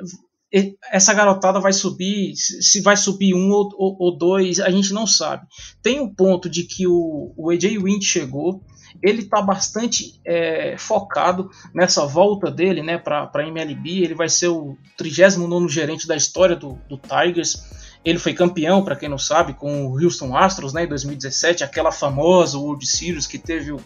S5: essa garotada vai subir, se vai subir um ou, ou, ou dois, a gente não sabe. Tem o um ponto de que o, o AJ Wind chegou, ele está bastante é, focado nessa volta dele né, para a MLB. Ele vai ser o 39 gerente da história do, do Tigers. Ele foi campeão, para quem não sabe, com o Houston Astros né, em 2017, aquela famosa World Series que teve o,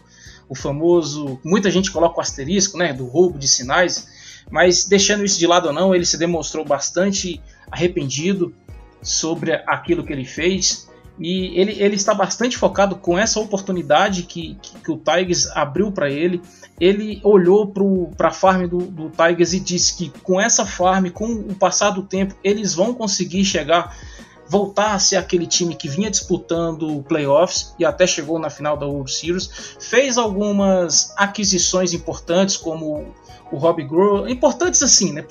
S5: o famoso. Muita gente coloca o asterisco né, do roubo de sinais, mas deixando isso de lado ou não, ele se demonstrou bastante arrependido sobre aquilo que ele fez. E ele, ele está bastante focado com essa oportunidade que, que, que o Tigers abriu para ele. Ele olhou para a farm do, do Tigers e disse que com essa farm, com o passar do tempo, eles vão conseguir chegar, voltar a ser aquele time que vinha disputando playoffs e até chegou na final da World Series. Fez algumas aquisições importantes, como o Rob Grohl, importantes assim, né?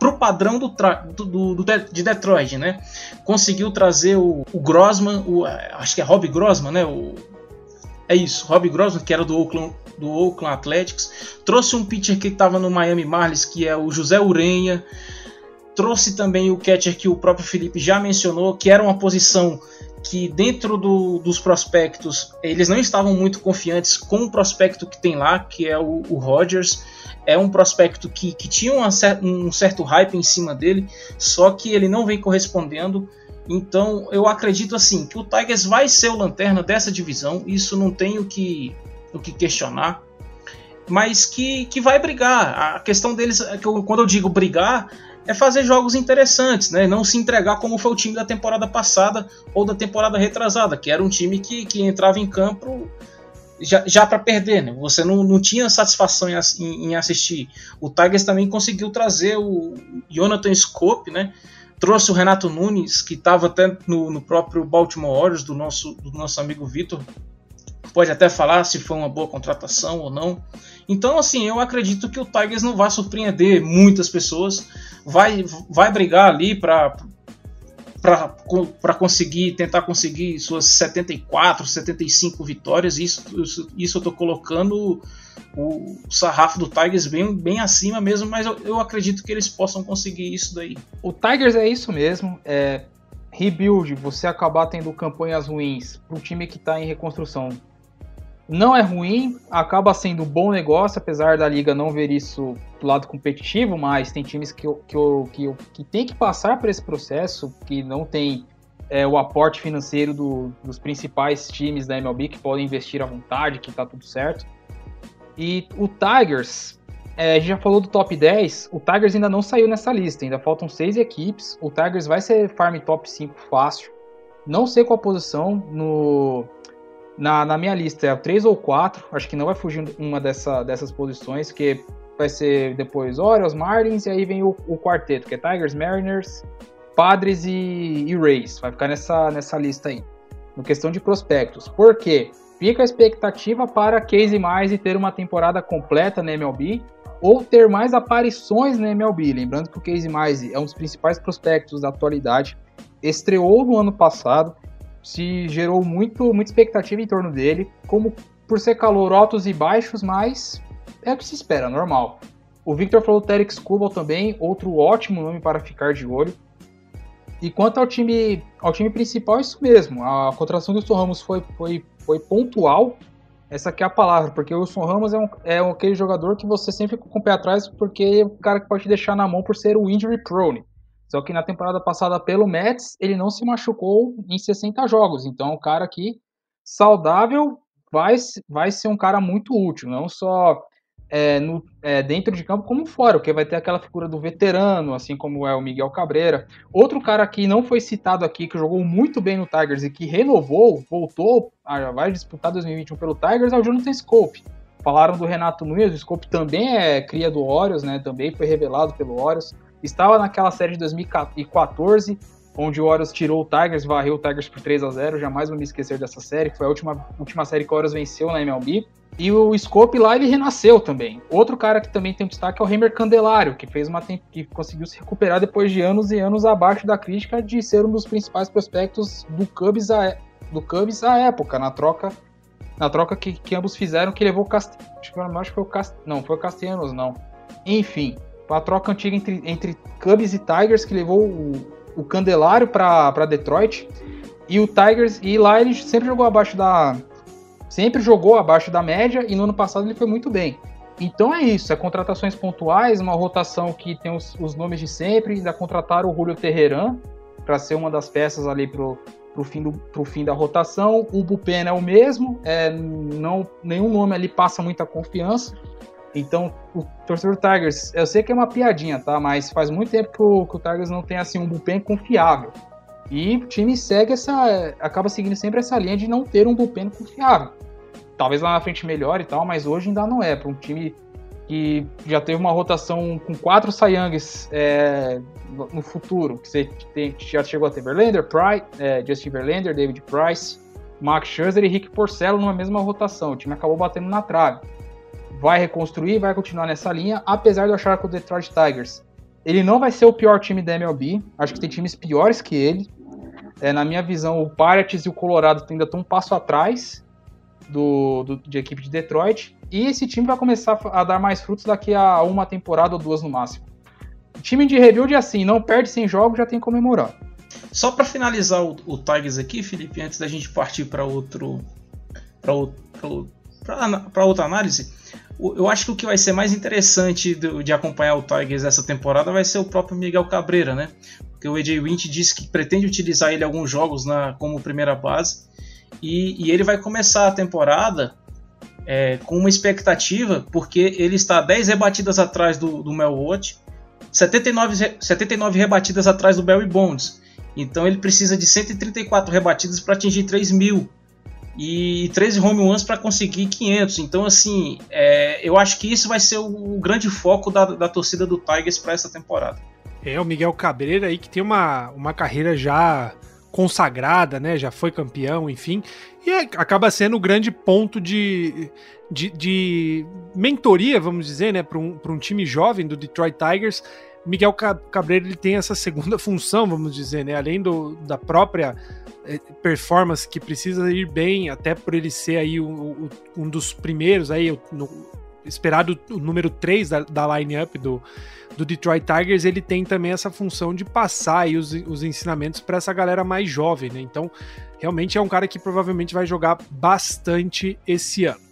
S5: Pro padrão do, do, do, de Detroit, né? Conseguiu trazer o, o Grossman, o, acho que é Rob Grossman, né? O, é isso, Rob Grossman, que era do Oakland, do Oakland Athletics. Trouxe um pitcher que estava no Miami Marlins, que é o José Urenha. Trouxe também o catcher que o próprio Felipe já mencionou, que era uma posição que dentro do, dos prospectos eles não estavam muito confiantes com o prospecto que tem lá, que é o, o Rogers é um prospecto que, que tinha uma, um certo hype em cima dele, só que ele não vem correspondendo. Então eu acredito assim que o Tigers vai ser o lanterna dessa divisão, isso não tem o que, o que questionar, mas que, que vai brigar. A questão deles, é que eu, quando eu digo brigar, é fazer jogos interessantes, né? Não se entregar como foi o time da temporada passada ou da temporada retrasada, que era um time que, que entrava em campo já, já para perder, né? Você não, não tinha satisfação em, em, assistir. O Tigers também conseguiu trazer o Jonathan Scope, né? Trouxe o Renato Nunes, que estava até no, no, próprio Baltimore Orioles, do nosso, do nosso amigo Vitor. Pode até falar se foi uma boa contratação ou não. Então, assim, eu acredito que o Tigers não vai surpreender muitas pessoas. Vai, vai brigar ali para para conseguir tentar conseguir suas 74, 75 vitórias. Isso, isso, isso eu estou colocando o, o sarrafo do Tigers bem, bem acima mesmo, mas eu, eu, acredito que eles possam conseguir isso daí.
S4: O Tigers é isso mesmo. É rebuild, você acabar tendo campanhas ruins para um time que está em reconstrução não é ruim, acaba sendo um bom negócio, apesar da liga não ver isso do lado competitivo, mas tem times que, que, que, que tem que passar por esse processo, que não tem é, o aporte financeiro do, dos principais times da MLB, que podem investir à vontade, que tá tudo certo. E o Tigers, é, a gente já falou do top 10, o Tigers ainda não saiu nessa lista, ainda faltam seis equipes, o Tigers vai ser farm top 5 fácil, não sei qual a posição no na, na minha lista é 3 ou 4, acho que não vai fugir uma dessa, dessas posições, que vai ser depois Orioles, Marlins, e aí vem o, o quarteto, que é Tigers, Mariners, Padres e, e Rays. Vai ficar nessa, nessa lista aí. No questão de prospectos. Por quê? Fica a expectativa para Casey mais e ter uma temporada completa na MLB ou ter mais aparições na MLB. Lembrando que o Casey Mize é um dos principais prospectos da atualidade. Estreou no ano passado, se gerou muito, muita expectativa em torno dele, como por ser calor altos e baixos, mas é o que se espera, normal. O Victor falou Terex Kubal também, outro ótimo nome para ficar de olho. E quanto ao time, ao time principal, é isso mesmo. A contratação do Wilson Ramos foi, foi, foi pontual. Essa aqui é a palavra, porque o Wilson Ramos é, um, é aquele jogador que você sempre fica com o pé atrás, porque é o cara que pode te deixar na mão por ser o injury prone. Só que na temporada passada pelo Mets, ele não se machucou em 60 jogos. Então, o cara aqui saudável vai, vai ser um cara muito útil, não só é, no, é, dentro de campo como fora, porque vai ter aquela figura do veterano, assim como é o Miguel Cabreira. Outro cara que não foi citado aqui, que jogou muito bem no Tigers e que renovou, voltou, a, vai disputar 2021 pelo Tigers, é o Jonathan Scope. Falaram do Renato Nunes, o Scope também é cria do Orioles, né? Também foi revelado pelo Orioles estava naquela série de 2014, onde o Orioles tirou o Tigers, varreu o Tigers por 3 a 0 Jamais vou me esquecer dessa série, foi a última, última série que o Orioles venceu na MLB. E o Scope lá ele renasceu também. Outro cara que também tem um destaque é o Heimer Candelário, que fez uma que conseguiu se recuperar depois de anos e anos abaixo da crítica de ser um dos principais prospectos do Cubs à, do Cubs à época, na troca na troca que, que ambos fizeram, que levou o Castellanos. Acho que foi o Cast... Não, foi o Castellanos, não. Enfim, a troca antiga entre, entre Cubs e Tigers que levou o, o Candelário para Detroit. E o Tigers, e lá ele sempre jogou abaixo da, sempre jogou abaixo da média e no ano passado ele foi muito bem. Então é isso, é contratações pontuais, uma rotação que tem os, os nomes de sempre, ainda contrataram o Julio Terreran para ser uma das peças ali pro, pro fim, do, pro fim da rotação. O Bupen é o mesmo, é, não, nenhum nome ali passa muita confiança. Então, o torcedor do Tigers, eu sei que é uma piadinha, tá? Mas faz muito tempo que o, que o Tigers não tem assim um bullpen confiável. E o time segue essa. acaba seguindo sempre essa linha de não ter um bullpen confiável. Talvez lá na frente melhore e tal, mas hoje ainda não é. Para um time que já teve uma rotação com quatro Sayangs é, no futuro, que você tem, já chegou a ter Verlander, Price, é, Justin Verlander, David Price, Max Scherzer e Rick Porcello numa mesma rotação. O time acabou batendo na trave. Vai reconstruir, vai continuar nessa linha, apesar de eu achar que o Detroit Tigers ele não vai ser o pior time da MLB. Acho que tem times piores que ele. É, na minha visão, o Pirates e o Colorado ainda estão um passo atrás do, do, de equipe de Detroit. E esse time vai começar a dar mais frutos daqui a uma temporada ou duas no máximo. O time de rebuild é assim, não perde sem jogos, já tem que comemorar.
S5: Só para finalizar o, o Tigers aqui, Felipe, antes da gente partir para outro para outra análise, eu acho que o que vai ser mais interessante de, acompanhar o Tigers essa temporada vai ser o próprio Miguel Cabreira, né? Porque o AJ Wint disse que pretende utilizar ele alguns jogos na, como primeira base. E, e ele vai começar a temporada é, com uma expectativa, porque ele está 10 rebatidas atrás do, do Mel Watt, 79, 79 rebatidas atrás do Barry Bonds. Então ele precisa de 134 rebatidas para atingir 3 mil e 13 home runs para conseguir 500. Então, assim, é, eu acho que isso vai ser o, grande foco da, da torcida do Tigers para essa temporada.
S3: É, o Miguel Cabreira aí que tem uma, uma carreira já consagrada, né? Já foi campeão, enfim. E é, acaba sendo o grande ponto de, de, de mentoria, vamos dizer, né? Para um, um time jovem do Detroit Tigers. Miguel Cabreira ele tem essa segunda função, vamos dizer, né? Além do, da própria é, performance que precisa ir bem, até por ele ser aí o, o, um dos primeiros aí, no, esperado o número 3 da, da line-up do, do Detroit Tigers, ele tem também essa função de passar aí os, os ensinamentos para essa galera mais jovem, né? Então, realmente é um cara que provavelmente vai jogar bastante esse ano.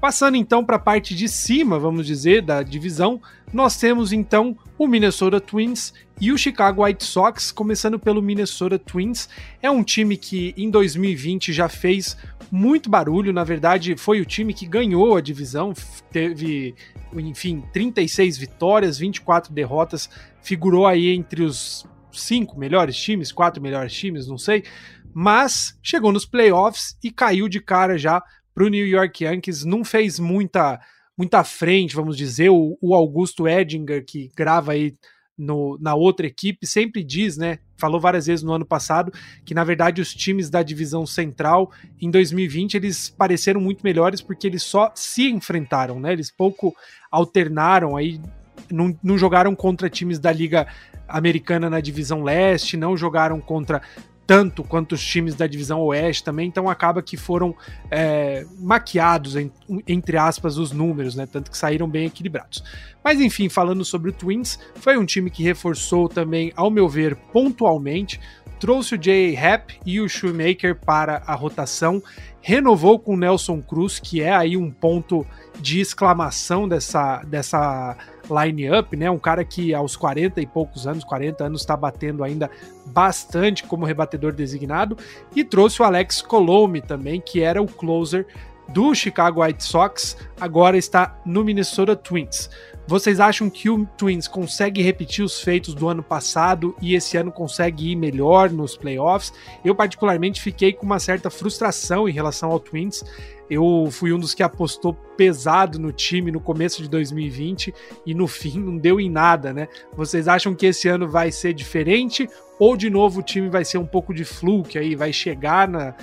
S3: Passando então para a parte de cima, vamos dizer, da divisão, nós temos então o Minnesota Twins e o Chicago White Sox, começando pelo Minnesota Twins. É um time que em 2020 já fez muito barulho, na verdade, foi o time que ganhou a divisão, teve, enfim, 36 vitórias, 24 derrotas, figurou aí entre os cinco melhores times, quatro melhores times, não sei, mas chegou nos playoffs e caiu de cara já para o New York Yankees, não fez muita muita frente, vamos dizer. O, o Augusto Edinger, que grava aí no, na outra equipe, sempre diz, né? Falou várias vezes no ano passado que, na verdade, os times da divisão central em 2020 eles pareceram muito melhores porque eles só se enfrentaram, né? Eles pouco alternaram aí, não, não jogaram contra times da Liga Americana na divisão leste, não jogaram contra tanto quanto os times da divisão oeste também, então acaba que foram é, maquiados, entre aspas, os números, né? Tanto que saíram bem equilibrados. Mas enfim, falando sobre o Twins, foi um time que reforçou também, ao meu ver, pontualmente. Trouxe o Jay Happ e o Shoemaker para a rotação, renovou com o Nelson Cruz, que é aí um ponto de exclamação dessa, dessa line-up, né? Um cara que aos 40 e poucos anos, 40 anos, está batendo ainda bastante como rebatedor designado. E trouxe o Alex Colome também, que era o closer do Chicago White Sox, agora está no Minnesota Twins. Vocês acham que o Twins consegue repetir os feitos do ano passado e esse ano consegue ir melhor nos playoffs? Eu, particularmente, fiquei com uma certa frustração em relação ao Twins. Eu fui um dos que apostou pesado no time no começo de 2020 e no fim não deu em nada, né? Vocês acham que esse ano vai ser diferente ou de novo o time vai ser um pouco de fluke aí, vai chegar na,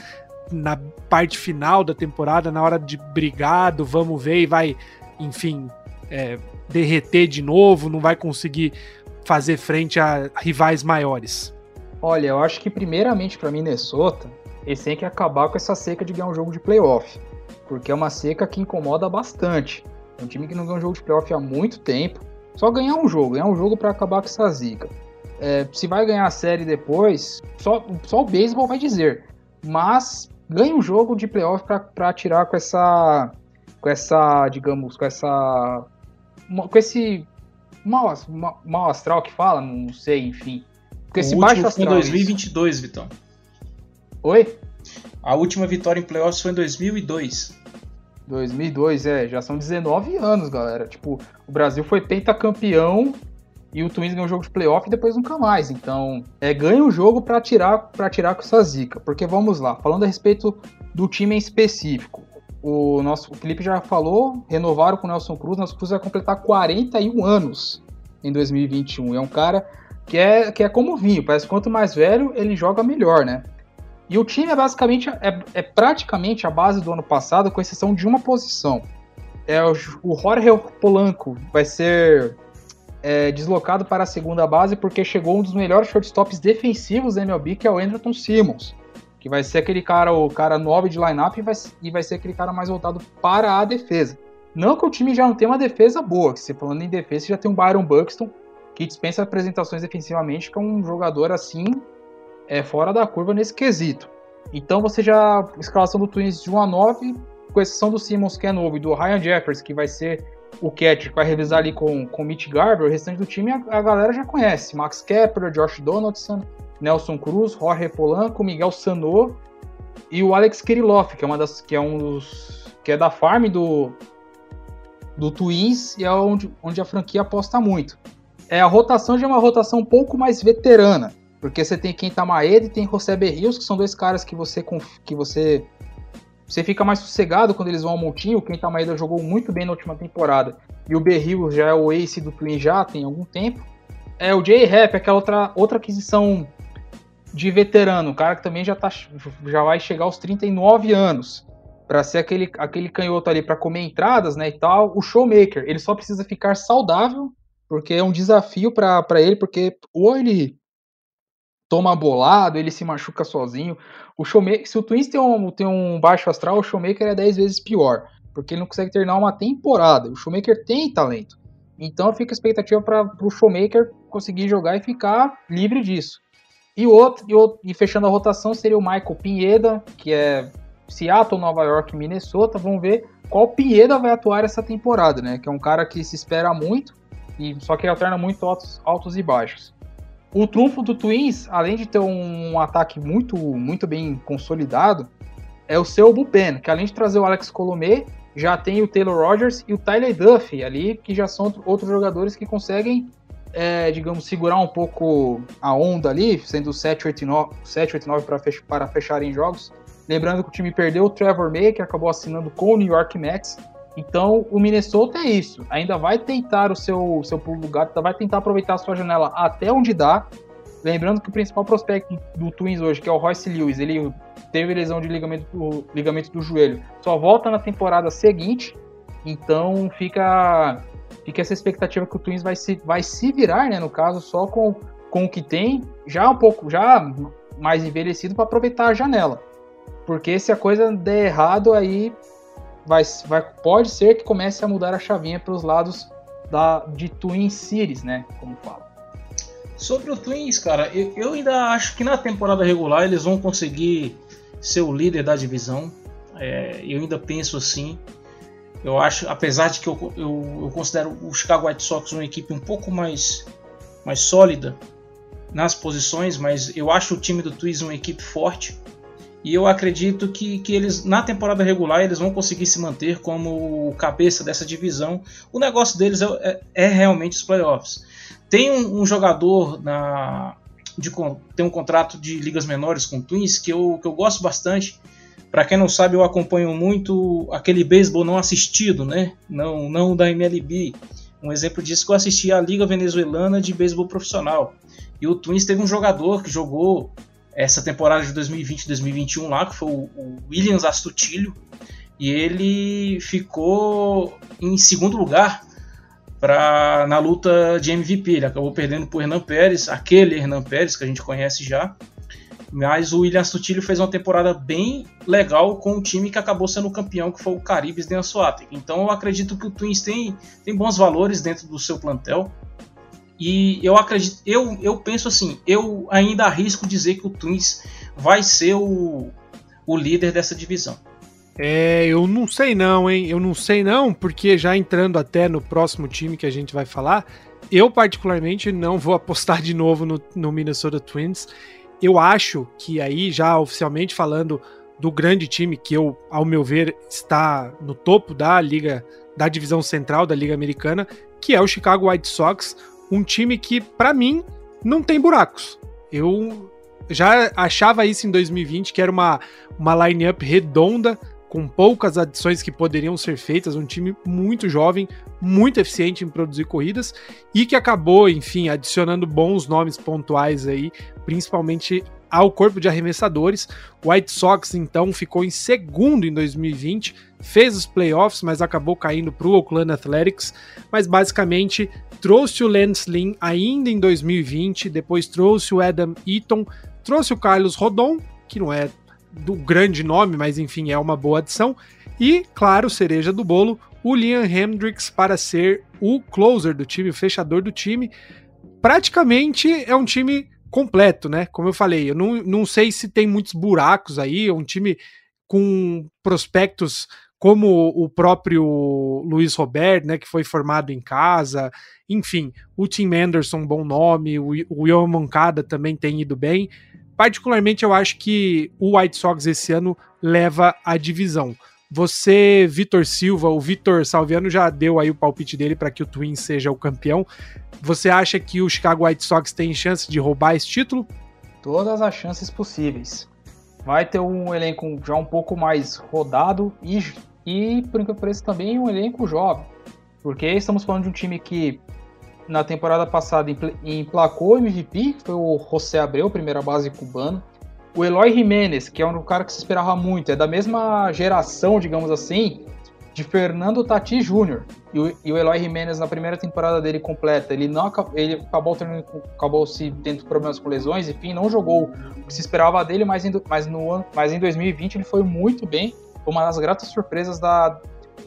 S3: na parte final da temporada, na hora de brigar, do vamos ver e vai, enfim, é, derreter de novo, não vai conseguir fazer frente a rivais maiores?
S4: Olha, eu acho que primeiramente para Minnesota, eles têm que acabar com essa seca de ganhar um jogo de playoff, porque é uma seca que incomoda bastante. É um time que não ganha um jogo de playoff há muito tempo. Só ganhar um jogo, ganhar um jogo para acabar com essa zica. É, se vai ganhar a série depois, só, só o beisebol vai dizer. Mas ganha um jogo de playoff para tirar com essa, com essa, digamos, com essa, com esse mal, mal astral que fala, não sei, enfim.
S5: Com esse o baixo astral. Foi em 2022, isso. Vitão.
S4: Oi?
S5: A última vitória em playoffs foi em 2002.
S4: 2002, é, já são 19 anos, galera. Tipo, o Brasil foi pentacampeão e o Twins ganhou o jogo de playoff e depois nunca mais. Então, é, ganha o jogo para tirar para tirar com essa zica. Porque vamos lá, falando a respeito do time em específico. O nosso o Felipe já falou, renovaram com o Nelson Cruz. Nelson Cruz vai completar 41 anos em 2021. É um cara que é, que é como vinho, parece que quanto mais velho ele joga melhor, né? E o time é basicamente é, é praticamente a base do ano passado, com exceção de uma posição. É o, o Jorge Polanco vai ser é, deslocado para a segunda base porque chegou um dos melhores shortstops defensivos da MLB, que é o Anderson Simmons, que vai ser aquele cara, o cara 9 de lineup e vai, e vai ser aquele cara mais voltado para a defesa. Não que o time já não tenha uma defesa boa, que se falando em defesa, já tem um Byron Buxton, que dispensa apresentações defensivamente, que é um jogador assim, é fora da curva nesse quesito. Então você já, escalação do Twins de 1 a 9, com exceção do Simmons, que é novo, e do Ryan Jeffers, que vai ser o catcher vai revisar ali com, com Mitch Garber, o restante do time a, a galera já conhece. Max Kepler, Josh Donaldson, Nelson Cruz, Jorge Polanco, Miguel Sanô e o Alex Kirilloff, que é uma das que é um dos que é da farm do do Twins e é onde, onde a franquia aposta muito. É a rotação já é uma rotação um pouco mais veterana, porque você tem Kenta Maeda e tem José Berrios, que são dois caras que você que você você fica mais sossegado quando eles vão ao montinho. O Kenta Maeda jogou muito bem na última temporada. E o Berril já é o ace do Twin já tem algum tempo. É o J-Rap, aquela outra, outra aquisição de veterano. O cara que também já, tá, já vai chegar aos 39 anos. para ser aquele, aquele canhoto ali para comer entradas, né, e tal. O Showmaker, ele só precisa ficar saudável, porque é um desafio para ele, porque ou ele toma bolado, ele se machuca sozinho. O Showmaker, se o Twins tem um, tem um baixo astral, o Showmaker é 10 vezes pior, porque ele não consegue terminar uma temporada. O Showmaker tem talento. Então fica a expectativa para o Showmaker conseguir jogar e ficar livre disso. E outro, e outro, e fechando a rotação seria o Michael Pineda, que é Seattle, Nova York, Minnesota. Vamos ver qual Pineda vai atuar essa temporada, né? Que é um cara que se espera muito, e só que alterna muito altos, altos e baixos. O trunfo do Twins, além de ter um ataque muito, muito bem consolidado, é o seu bullpen, que além de trazer o Alex Colomé, já tem o Taylor Rogers e o Tyler Duffy ali, que já são outros jogadores que conseguem, é, digamos, segurar um pouco a onda ali, sendo 7, 8 9, 7, 8 9 para, fech para fecharem jogos. Lembrando que o time perdeu o Trevor May, que acabou assinando com o New York Mets, então, o Minnesota é isso. Ainda vai tentar o seu, seu gato, vai tentar aproveitar a sua janela até onde dá. Lembrando que o principal prospecto do Twins hoje, que é o Royce Lewis, ele teve lesão de ligamento do, ligamento do joelho, só volta na temporada seguinte. Então, fica, fica essa expectativa que o Twins vai se, vai se virar, né, no caso, só com, com o que tem, já um pouco, já mais envelhecido para aproveitar a janela. Porque se a coisa der errado, aí vai, vai, pode ser que comece a mudar a chavinha para os lados da, de Twin Cities, né? Como fala.
S5: Sobre o Twins, cara, eu, eu, ainda acho que na temporada regular eles vão conseguir ser o líder da divisão. É, eu ainda penso assim. Eu acho, apesar de que eu, eu, eu, considero o Chicago White Sox uma equipe um pouco mais, mais sólida nas posições, mas eu acho o time do Twins uma equipe forte. E eu acredito que, que eles, na temporada regular, eles vão conseguir se manter como cabeça dessa divisão. O negócio deles é, é, é realmente os playoffs. Tem um, um jogador na, de, tem um contrato de ligas menores com o Twins que eu, que eu gosto bastante Para quem não sabe, eu acompanho muito aquele beisebol não assistido, né? Não, não da MLB. Um exemplo disso que eu assisti a Liga Venezuelana de Beisebol Profissional. E o Twins teve um jogador que jogou essa temporada de 2020-2021 lá, que foi o Williams Astutilho, e ele ficou em segundo lugar pra, na luta de MVP. Ele acabou perdendo para o Hernan Pérez, aquele Hernan Pérez que a gente conhece já. Mas o William Sutilho fez uma temporada bem legal com o time que acabou sendo campeão, que foi o Caribes de Ansoatek. Então eu acredito que o Twins tem, tem bons valores dentro do seu plantel. E eu acredito, eu, eu penso assim, eu ainda arrisco dizer que o Twins vai ser o, o líder dessa divisão.
S3: É, eu não sei não, hein? Eu não sei não, porque já entrando até no próximo time que a gente vai falar, eu particularmente não vou apostar de novo no, no Minnesota Twins. Eu acho que aí, já oficialmente falando do grande time que eu, ao meu ver, está no topo da liga, da divisão central da liga americana, que é o Chicago White Sox, um time que para mim não tem buracos. Eu já achava isso em 2020 que era uma uma line-up redonda com poucas adições que poderiam ser feitas, um time muito jovem, muito eficiente em produzir corridas e que acabou, enfim, adicionando bons nomes pontuais aí, principalmente ao corpo de arremessadores. O White Sox então ficou em segundo em 2020, fez os playoffs, mas acabou caindo para o Oakland Athletics, mas basicamente trouxe o Lance Lynn ainda em 2020, depois trouxe o Adam Eaton, trouxe o Carlos Rodon, que não é do grande nome, mas enfim, é uma boa adição. E, claro, cereja do bolo, o Liam Hendricks para ser o closer do time, o fechador do time. Praticamente é um time completo, né? Como eu falei, eu não, não sei se tem muitos buracos aí, um time com prospectos como o próprio Luiz Robert, né, que foi formado em casa, enfim, o Tim Anderson, bom nome, o, Ian Moncada também tem ido bem, Particularmente, eu acho que o White Sox esse ano leva a divisão. Você, Vitor Silva, o Vitor Salviano já deu aí o palpite dele para que o Twins seja o campeão. Você acha que o Chicago White Sox tem chance de roubar esse título?
S4: Todas as chances possíveis. Vai ter um elenco já um pouco mais rodado e, e por que pareça, também um elenco jovem. Porque estamos falando de um time que na temporada passada emplacou o MVP, foi o José Abreu, primeira base cubano. O Eloy Jimenez, que é um cara que se esperava muito, é da mesma geração, digamos assim, de Fernando Tati Jr. E o, Eloy Jimenez, na primeira temporada dele completa, ele não ele acabou, tendo, acabou se tendo problemas com lesões, enfim, não jogou o que se esperava dele, mas em, mas no, mas em 2020 ele foi muito bem. Uma das gratas surpresas da,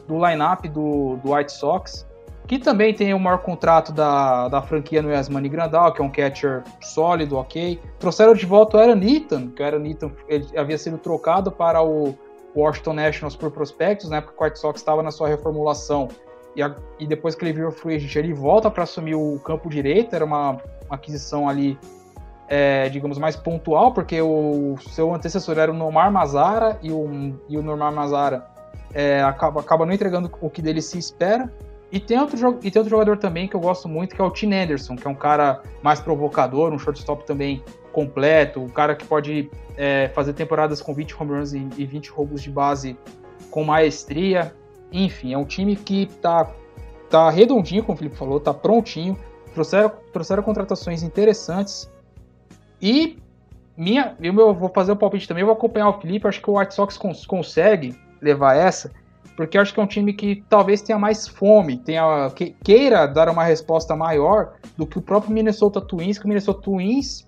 S4: do line-up do, do White Sox que também tem o maior contrato da, da franquia no Yasmani Grandal, que é um catcher sólido, ok. Trouxeram de volta o Aaron Eaton, que o Aaron Eaton ele havia sido trocado para o Washington Nationals por prospectos, né, porque o White Sox estava na sua reformulação. E, a, e depois que ele virou free agent, ele volta para assumir o campo direito, era uma, uma aquisição ali, é, digamos, mais pontual, porque o seu antecessor era o Nomar Mazara, e o, e o Nomar Mazara é, acaba, acaba não entregando o que dele se espera, e tem, outro, e tem outro jogador também que eu gosto muito, que é o Tim Anderson, que é um cara mais provocador, um shortstop também completo, um cara que pode é, fazer temporadas com 20 home runs e, e 20 roubos de base com maestria. Enfim, é um time que tá, tá redondinho, como o Felipe falou, tá prontinho. Trouxeram, trouxeram contratações interessantes. E minha, eu vou fazer o palpite também, eu vou acompanhar o Felipe. Acho que o White Sox cons consegue levar essa porque eu acho que é um time que talvez tenha mais fome, tenha, que, queira dar uma resposta maior do que o próprio Minnesota Twins, que o Minnesota Twins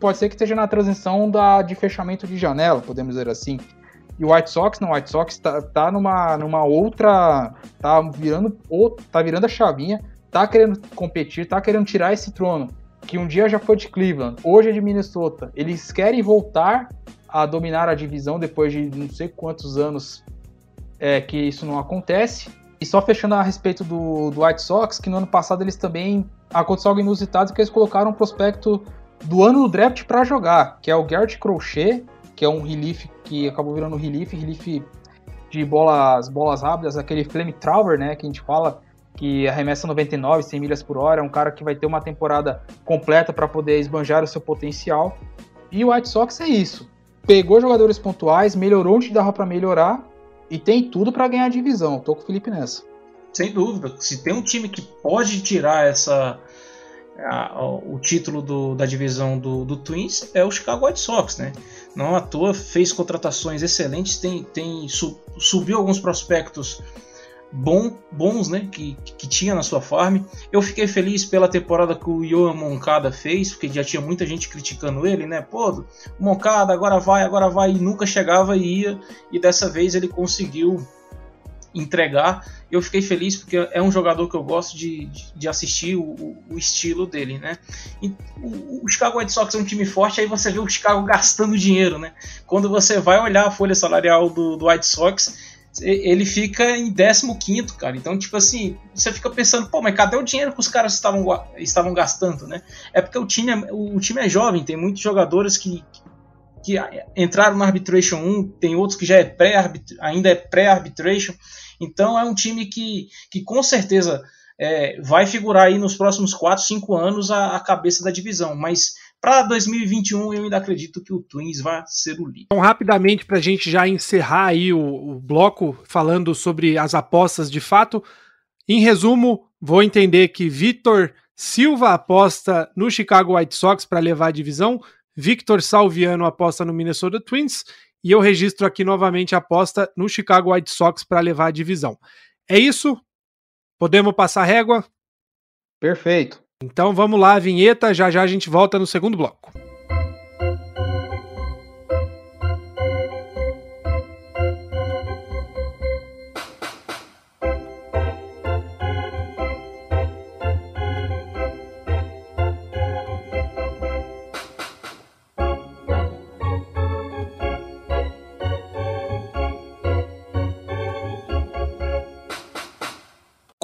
S4: pode ser que esteja na transição da, de fechamento de janela, podemos dizer assim. E o White Sox, não, o White Sox tá, tá numa, numa outra. tá virando, tá virando a chavinha, tá querendo competir, tá querendo tirar esse trono, que um dia já foi de Cleveland, hoje é de Minnesota. Eles querem voltar a dominar a divisão depois de não sei quantos anos é, que isso não acontece. E só fechando a respeito do, do White Sox, que no ano passado eles também aconteceu algo inusitado que eles colocaram um prospecto do ano do draft para jogar, que é o Garrett Crochet, que é um relief que acabou virando relief, relief de bolas, bolas rápidas, aquele flame thrower, né, que a gente fala que arremessa 99, 100 milhas por hora, é um cara que vai ter uma temporada completa para poder esbanjar o seu potencial. E o White Sox é isso. pegou jogadores pontuais, melhorou onde dava para melhorar e tem tudo para ganhar a divisão. Tô com o Felipe nessa.
S5: Sem dúvida. Se tem um time que pode tirar essa a, o título do, da divisão do, do, Twins é o Chicago White Sox, né? Não à toa fez contratações excelentes, tem, tem sub, subiu alguns prospectos bom, bons, né? Que, que tinha na sua farm. Eu fiquei feliz pela temporada que o Yoan Moncada fez, porque já tinha muita gente criticando ele, né? Pô, Moncada agora vai, agora vai, e nunca chegava e ia, e dessa vez ele conseguiu entregar. Eu fiquei feliz porque é um jogador que eu gosto de, de assistir o, o, estilo dele, né? E o, o, Chicago White Sox é um time forte, aí você vê o Chicago gastando dinheiro, né? Quando você vai olhar a folha salarial do, do White Sox, ele fica em 15, cara. Então, tipo assim, você fica pensando, pô, mas cadê o dinheiro que os caras estavam, estavam gastando, né? É porque o time é, o, time é jovem, tem muitos jogadores que, que entraram no Arbitration 1, tem outros que já é pré ainda é pré-arbitration. Então é um time que, que com certeza é, vai figurar aí nos próximos 4, 5 anos a, a cabeça da divisão. Mas para 2021 eu ainda acredito que o Twins vai ser o líder.
S3: Então, rapidamente, para a gente já encerrar aí o, o bloco falando sobre as apostas de fato. Em resumo, vou entender que Vitor Silva aposta no Chicago White Sox para levar a divisão. Victor Salviano aposta no Minnesota Twins e eu registro aqui novamente a aposta no Chicago White Sox para levar a divisão. É isso? Podemos passar régua?
S4: Perfeito.
S3: Então vamos lá, vinheta, já já a gente volta no segundo bloco.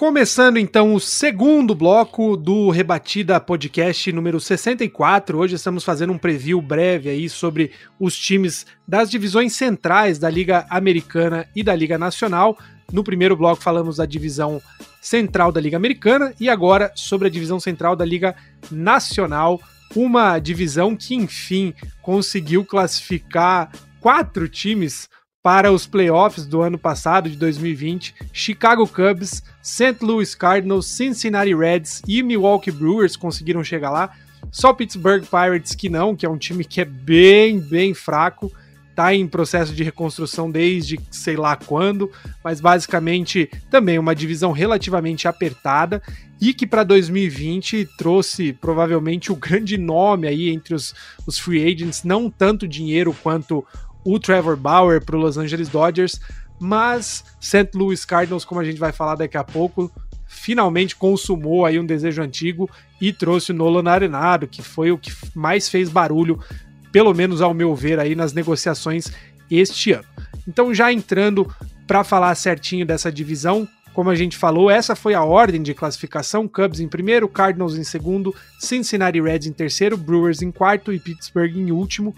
S3: Começando então o segundo bloco do Rebatida Podcast número 64. Hoje estamos fazendo um preview breve aí sobre os times das divisões centrais da Liga Americana e da Liga Nacional. No primeiro bloco falamos da divisão central da Liga Americana e agora sobre a divisão central da Liga Nacional, uma divisão que enfim conseguiu classificar quatro times para os playoffs do ano passado, de 2020, Chicago Cubs, St. Louis Cardinals, Cincinnati Reds e Milwaukee Brewers conseguiram chegar lá. Só Pittsburgh Pirates que não, que é um time que é bem, bem fraco, tá em processo de reconstrução desde sei lá quando, mas basicamente também uma divisão relativamente apertada e que para 2020 trouxe provavelmente o grande nome aí entre os, os free agents, não tanto dinheiro quanto o Trevor Bauer para o Los Angeles Dodgers, mas St. Louis Cardinals, como a gente vai falar daqui a pouco, finalmente consumou aí um desejo antigo e trouxe o Nolan Arenado, que foi o que mais fez barulho, pelo menos ao meu ver aí nas negociações este ano. Então já entrando para falar certinho dessa divisão, como a gente falou, essa foi a ordem de classificação: Cubs em primeiro, Cardinals em segundo, Cincinnati Reds em terceiro, Brewers em quarto e Pittsburgh em último.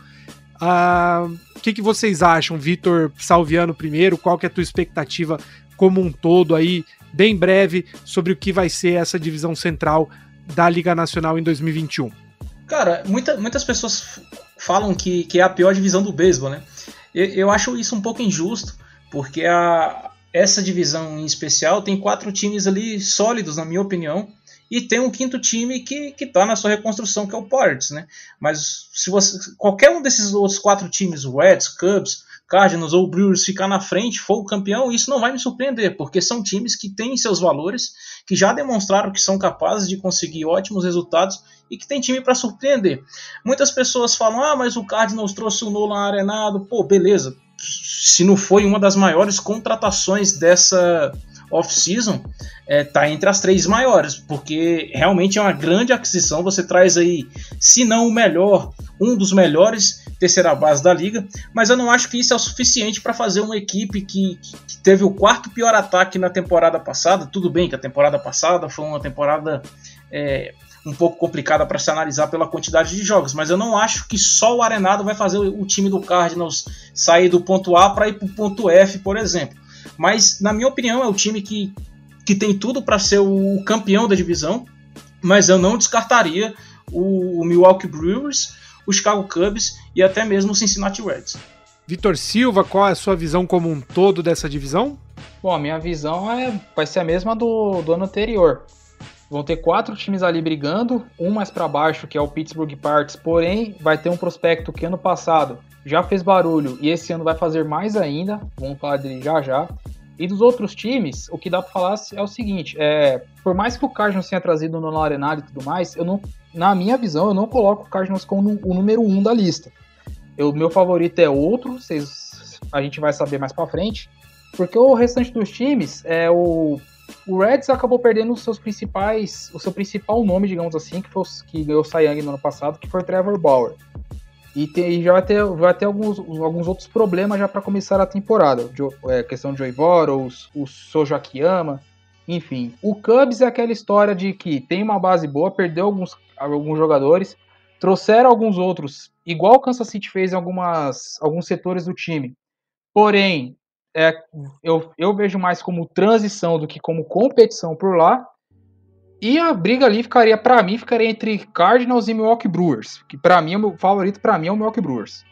S3: Uh, o que, que vocês acham, Vitor Salviano primeiro? Qual que é a tua expectativa como um todo aí, bem breve, sobre o que vai ser essa divisão central da Liga Nacional em 2021?
S5: Cara, muita, muitas pessoas falam que, que é a pior divisão do beisebol, né? Eu, eu acho isso um pouco injusto, porque a, essa divisão em especial tem quatro times ali sólidos, na minha opinião, e tem um quinto time que está na sua reconstrução, que é o Pirates, né? Mas se você qualquer um desses outros quatro times, Reds, Cubs, Cardinals ou Brewers ficar na frente, for o campeão, isso não vai me surpreender, porque são times que têm seus valores, que já demonstraram que são capazes de conseguir ótimos resultados e que tem time para surpreender. Muitas pessoas falam: "Ah, mas o Cardinals trouxe o Nolan Arenado". Pô, beleza. Se não foi uma das maiores contratações dessa off-season é, tá entre as três maiores, porque realmente é uma grande aquisição. Você traz aí, se não o melhor, um dos melhores terceira base da liga, mas eu não acho que isso é o suficiente para fazer uma equipe que, que, teve o quarto pior ataque na temporada passada. Tudo bem que a temporada passada foi uma temporada é, um pouco complicada para se analisar pela quantidade de jogos, mas eu não acho que só o Arenado vai fazer o time do Cardinals sair do ponto A para ir para o ponto F, por exemplo. Mas, na minha opinião, é o time que, que tem tudo para ser o campeão da divisão. Mas eu não descartaria o, o Milwaukee Brewers, o Chicago Cubs e até mesmo o Cincinnati Reds.
S3: Vitor Silva, qual é a sua visão como um todo dessa divisão?
S4: Bom, a minha visão é, vai ser a mesma do, do ano anterior. Vão ter quatro times ali brigando, um mais para baixo, que é o Pittsburgh Pirates, porém vai ter um prospecto que ano passado já fez barulho e esse ano vai fazer mais ainda, vamos falar dele já já. E dos outros times, o que dá para falar é o seguinte: é, por mais que o Cardinals tenha trazido no Arenado e tudo mais, eu não, na minha visão, eu não coloco o Cardinals como o número um da lista. O meu favorito é outro, vocês, a gente vai saber mais para frente, porque o restante dos times é o o Reds acabou perdendo os seus principais, o seu principal nome, digamos assim, que foi que ganhou o Cy Young no ano passado, que foi o Trevor Bauer. E, tem, já vai ter, vai ter alguns, alguns outros problemas já para começar a temporada. Jo, é, questão de Boros, o Sojo Akiyama, enfim. O Cubs é aquela história de que tem uma base boa, perdeu alguns, alguns jogadores, trouxeram alguns outros, igual o Kansas City fez em algumas, alguns setores do time. Porém, é, eu, eu vejo mais como transição do que como competição por lá. E a briga ali ficaria, para mim, ficaria entre Cardinals e Milwaukee Brewers, que para mim, o meu favorito para mim é o Milwaukee Brewers.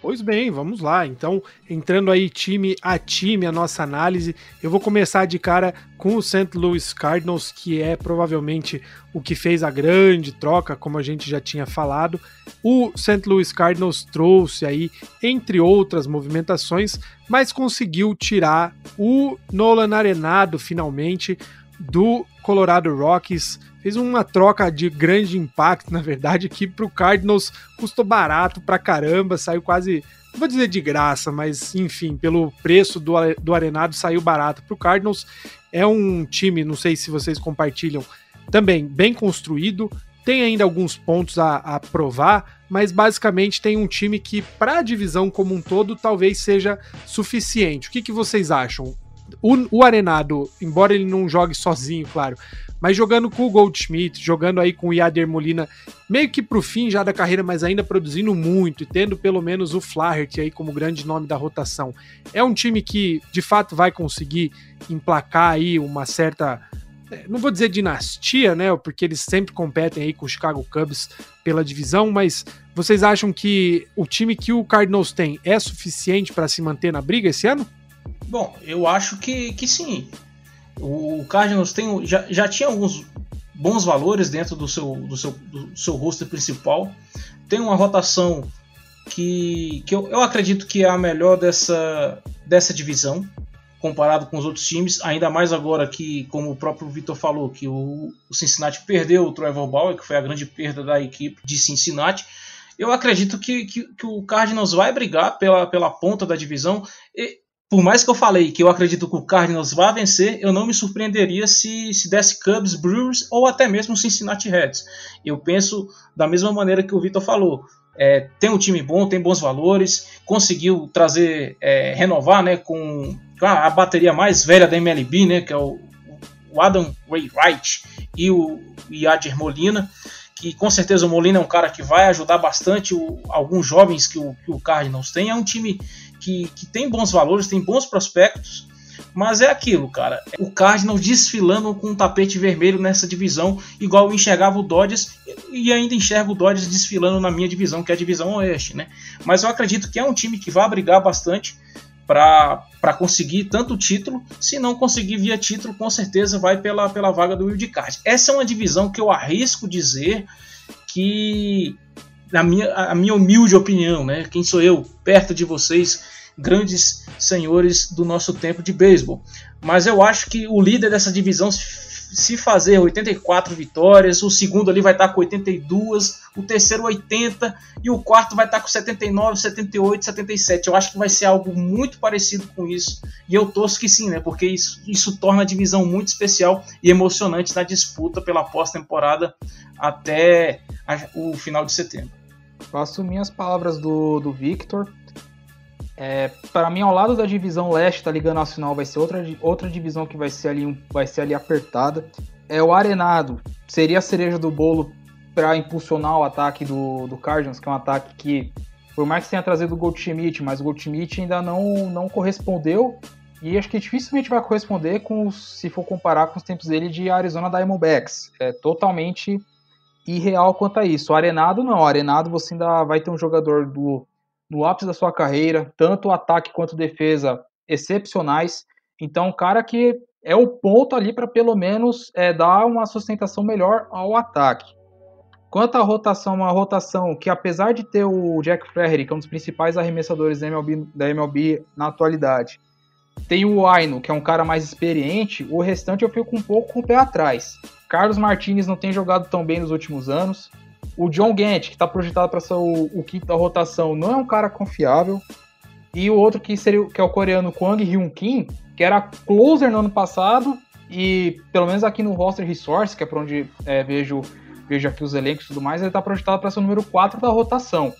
S3: Pois bem, vamos lá. Então, entrando aí time a time, a nossa análise, eu vou começar de cara com o St. Louis Cardinals, que é provavelmente o que fez a grande troca, como a gente já tinha falado. O St. Louis Cardinals trouxe aí, entre outras movimentações, mas conseguiu tirar o Nolan Arenado finalmente do Colorado Rockies fez uma troca de grande impacto, na verdade, que para o Cardinals custou barato pra caramba, saiu quase, não vou dizer de graça, mas enfim, pelo preço do, do Arenado saiu barato para o Cardinals. É um time, não sei se vocês compartilham, também bem construído, tem ainda alguns pontos a, a provar, mas basicamente tem um time que, para a divisão como um todo, talvez seja suficiente. O que, que vocês acham? O, o Arenado, embora ele não jogue sozinho, claro, mas jogando com o Goldschmidt, jogando aí com o Yader Molina, meio que pro fim já da carreira, mas ainda produzindo muito e tendo pelo menos o Flaherty aí como grande nome da rotação. É um time que de fato vai conseguir emplacar aí uma certa é, não vou dizer dinastia, né? Porque eles sempre competem aí com o Chicago Cubs pela divisão, mas vocês acham que o time que o Cardinals tem é suficiente para se manter na briga esse ano?
S5: Bom, eu acho que, que sim. O Cardinals tem, já, já tinha alguns bons valores dentro do seu, do seu, do seu roster principal. Tem uma rotação que, que eu, eu acredito que é a melhor dessa, dessa divisão, comparado com os outros times, ainda mais agora que, como o próprio Vitor falou, que o, o, Cincinnati perdeu o Trevor Bauer, que foi a grande perda da equipe de Cincinnati. Eu acredito que, que, que o Cardinals vai brigar pela, pela ponta da divisão. E, por mais que eu falei que eu acredito que o Cardinals vai vencer, eu não me surpreenderia se, se desse Cubs, Brewers ou até mesmo Cincinnati Reds. Eu penso da mesma maneira que o Vitor falou. É, tem um time bom, tem bons valores, conseguiu trazer, é, renovar né, com a, a, bateria mais velha da MLB, né, que é o, o Adam Ray Wright e o Yadir Molina, que com certeza o Molina é um cara que vai ajudar bastante o, alguns jovens que o, que o Cardinals tem. É um time que, que tem bons valores, tem bons prospectos, mas é aquilo, cara. O Cardinals desfilando com um tapete vermelho nessa divisão, igual eu enxergava o Dodgers e ainda enxergo o Dodgers desfilando na minha divisão, que é a divisão Oeste, né? Mas eu acredito que é um time que vai brigar bastante para conseguir tanto título. Se não conseguir via título, com certeza vai pela, pela vaga do Card. Essa é uma divisão que eu arrisco dizer que, na minha, a minha humilde opinião, né? Quem sou eu perto de vocês? Grandes senhores do nosso tempo de beisebol. Mas eu acho que o líder dessa divisão, se fazer 84 vitórias, o segundo ali vai estar com 82, o terceiro 80 e o quarto vai estar com 79, 78, 77. Eu acho que vai ser algo muito parecido com isso. E eu torço que sim, né? Porque isso, isso torna a divisão muito especial e emocionante na disputa pela pós-temporada até a, o final de setembro.
S4: Faço minhas palavras do, do Victor. É, para mim, ao lado da divisão leste da Liga Nacional, vai ser outra, outra divisão que vai ser ali, vai ser ali apertada. É o Arenado, seria a cereja do bolo para impulsionar o ataque do, do Cardinals, que é um ataque que, por mais que tenha trazido o Goldschmidt, mas o Goldschmidt ainda não, não correspondeu. E acho que dificilmente vai corresponder com se for comparar com os tempos dele de Arizona Diamondbacks. É totalmente irreal quanto a isso. O Arenado não. O Arenado você ainda vai ter um jogador do no ápice da sua carreira, tanto ataque quanto defesa excepcionais. Então, um cara que é o ponto ali para pelo menos é, dar uma sustentação melhor ao ataque. Quanto à rotação, uma rotação que apesar de ter o Jack Flaherty, que é um dos principais arremessadores da MLB, da MLB na atualidade, tem o Aino, que é um cara mais experiente, o restante eu fico um pouco com o pé atrás. Carlos Martinez não tem jogado tão bem nos últimos anos. O John Gant, que está projetado para ser o, o, quinto da rotação, não é um cara confiável. E o outro que seria que é o coreano Kwang Hyun Kim, que era closer no ano passado e pelo menos aqui no roster resource, que é para onde é, vejo vejo aqui os elencos e tudo mais, ele está projetado para ser o número 4 da rotação.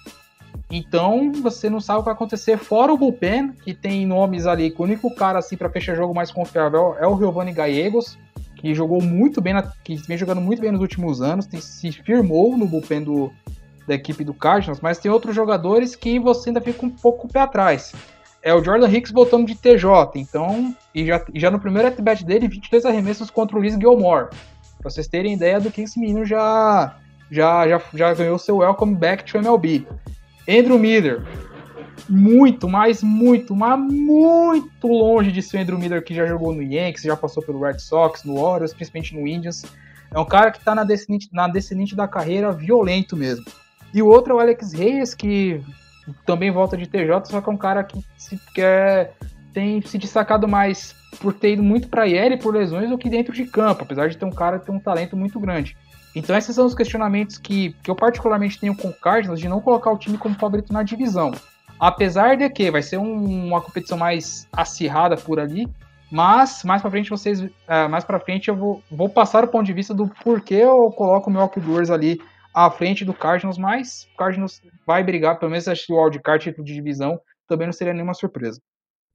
S4: Então, você não sabe o que vai acontecer fora o bullpen, que tem nomes ali, que o único cara assim para fechar jogo mais confiável é o Giovanni Gallegos, que jogou muito bem, na, que vem jogando muito bem nos últimos anos, tem, se firmou no bullpen do, da equipe do Cardinals, mas tem outros jogadores que você ainda fica um pouco pé atrás. É o Jordan Hicks voltando de TJ, então, e já, e já no primeiro at-bat dele, 22 arremessos contra o Liz Gilmore. Pra vocês terem ideia do que esse menino já, já, já, já ganhou seu welcome back to MLB. Andrew Miller, muito, mas muito, mas muito longe de ser o Andrew Miller que já jogou no Yankees, já passou pelo Red Sox, no Orioles, principalmente no Indians. É um cara que está na descendente, na descendente da carreira violento mesmo. E o outro é o Alex Reyes, que também volta de TJ, só que é um cara que, se, que é, tem se destacado mais por ter ido muito para IL por lesões do que dentro de campo, apesar de ter um cara tem um talento muito grande. Então esses são os questionamentos que, que eu particularmente tenho com o Cardinals de não colocar o time como favorito na divisão. Apesar de que vai ser um, uma competição mais acirrada por ali, mas mais para frente vocês, uh, mais para frente eu vou, vou passar o ponto de vista do porquê eu coloco o Milwaukee Brewers ali à frente do Cardinals, mas o Cardinals vai brigar, pelo menos acho que o wildcard título de divisão também não seria nenhuma surpresa.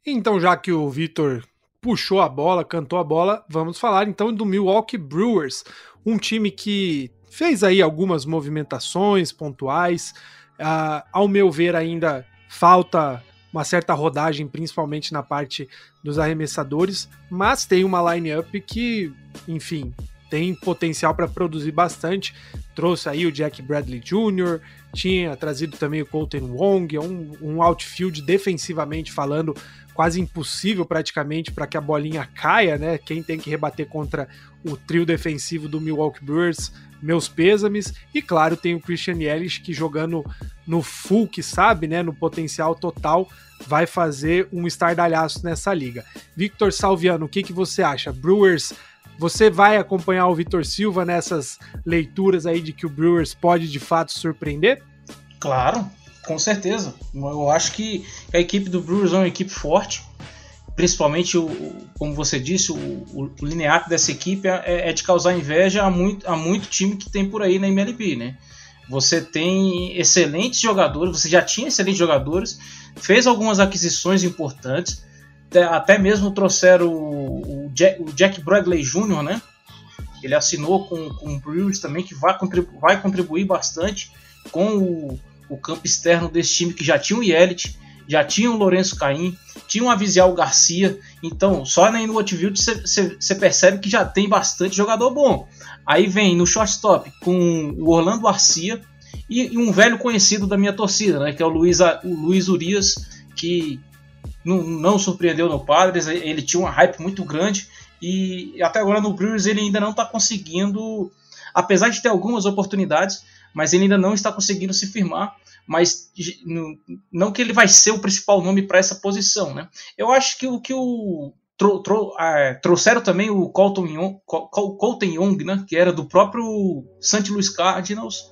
S3: Então, já que o Vitor puxou a bola, cantou a bola, vamos falar então do Milwaukee Brewers, um time que fez aí algumas movimentações pontuais, uh, ao meu ver ainda falta uma certa rodagem, principalmente na parte dos arremessadores, mas tem uma line-up que, enfim, tem potencial para produzir bastante. Trouxe aí o Jack Bradley Jr., tinha trazido também o Colton Wong, é um, um outfield defensivamente falando quase impossível praticamente para que a bolinha caia, né? Quem tem que rebater contra o trio defensivo do Milwaukee Brewers meus pêsames. E claro, tem o Christian Yelich que jogando no full, que sabe, né, no potencial total, vai fazer um estardalhaço nessa liga. Victor Salviano, o que, que você acha? Brewers, você vai acompanhar o Vitor Silva nessas leituras aí de que o Brewers pode de fato surpreender?
S5: Claro, com certeza. Eu acho que a equipe do Brewers é uma equipe forte principalmente, o, como você disse, o, o linear dessa equipe é, é, de causar inveja a muito, a muito time que tem por aí na MLB, né? Você tem excelentes jogadores, você já tinha excelentes jogadores, fez algumas aquisições importantes, até mesmo trouxeram o, o, Jack, o Jack, Bradley Jr., né? Ele assinou com, com o Brewers também, que vai, contribu vai contribuir bastante com o, o campo externo desse time que já tinha o Yelich, já tinha o Lourenço Caim, tinha o Avisial Garcia, então só na Outfield você percebe que já tem bastante jogador bom. Aí vem no shortstop com o Orlando Garcia e, e, um velho conhecido da minha torcida, né, que é o Luiz, o Luiz Urias, que não, não surpreendeu no Padres, ele tinha uma hype muito grande e até agora no Brewers ele ainda não está conseguindo, apesar de ter algumas oportunidades, mas ele ainda não está conseguindo se firmar mas não que ele vai ser o principal nome para essa posição, né? Eu acho que o que o tro, tro, é, trouxeram também o Colton Young, Colton Young, né? Que era do próprio St. Louis Cardinals,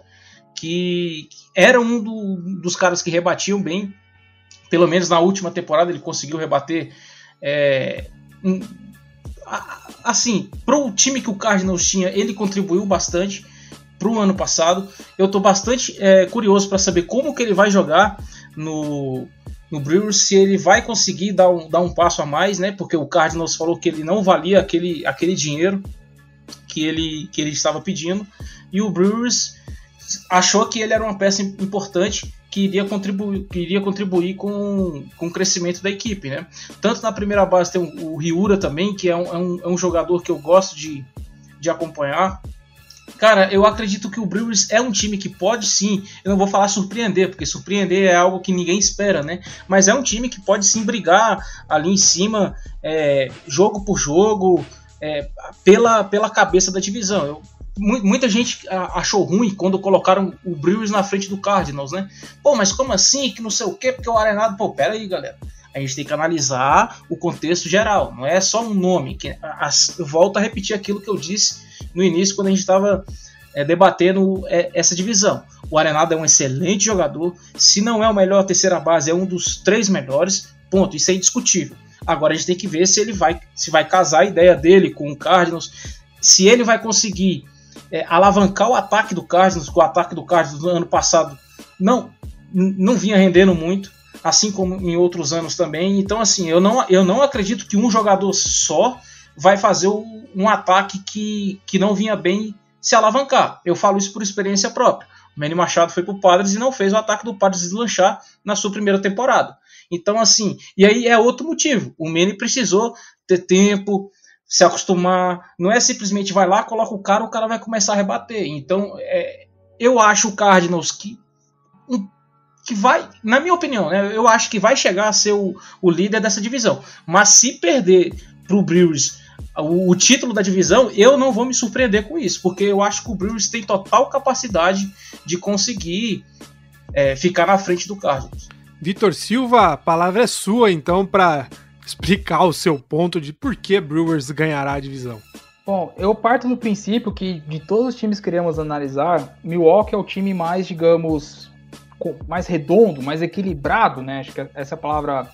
S5: que era um do, dos caras que rebatiam bem. Pelo menos na última temporada ele conseguiu rebater. É, um, assim, para o time que o Cardinals tinha, ele contribuiu bastante para o ano passado. Eu estou bastante é, curioso para saber como que ele vai jogar no, no Brewers, se ele vai conseguir dar um, dar um passo a mais, né? Porque o Cardinals falou que ele não valia aquele, aquele dinheiro que ele, que ele estava pedindo. E o Brewers achou que ele era uma peça importante que iria contribuir, que iria contribuir com, com o crescimento da equipe. Né? Tanto na primeira base tem o, o Ryura também, que é um, é um, é um jogador que eu gosto de, de acompanhar Cara, eu acredito que o Brewers é um time que pode sim, eu não vou falar surpreender, porque surpreender é algo que ninguém espera, né? Mas é um time que pode sim brigar ali em cima, é, jogo por jogo, é, pela, pela cabeça da divisão. Eu, muita gente achou ruim quando colocaram o Brewers na frente do Cardinals, né? Pô, mas como assim? Que não sei o quê, porque o Arenado. Pô, pera aí, galera. A gente tem que analisar o contexto geral, não é só um nome. Que, as, volto a repetir aquilo que eu disse no início, quando a gente estava é, debatendo é, essa divisão. O Arenado é um excelente jogador, se não é o melhor terceira base, é um dos três melhores, ponto, isso é indiscutível. Agora a gente tem que ver se ele vai, se vai casar a ideia dele com o Cardinals, se ele vai conseguir é, alavancar o ataque do Cardinals, com o ataque do Cardinals no ano passado não, não vinha rendendo muito, assim como em outros anos também. Então, assim, eu não, eu não acredito que um jogador só vai fazer um ataque que, que não vinha bem se alavancar. Eu falo isso por experiência própria. O Manny Machado foi para o Padres e não fez o ataque do Padres deslanchar na sua primeira temporada. Então, assim, e aí é outro motivo. O Manny precisou ter tempo, se acostumar. Não é simplesmente vai lá, coloca o cara, o cara vai começar a rebater. Então, é, eu acho o Cardinals que, que vai, na minha opinião, né, eu acho que vai chegar a ser o, o líder dessa divisão. Mas se perder para o Brewers o, o, título da divisão, eu não vou me surpreender com isso, porque eu acho que o Brewers tem total capacidade de conseguir é, ficar na frente do Cardinals.
S3: Vitor Silva, a palavra é sua então para explicar o seu ponto de por que Brewers ganhará a divisão.
S4: Bom, eu parto do princípio que de todos os times que queremos analisar, Milwaukee é o time mais, digamos, mais redondo, mais equilibrado, né? Acho que essa é a palavra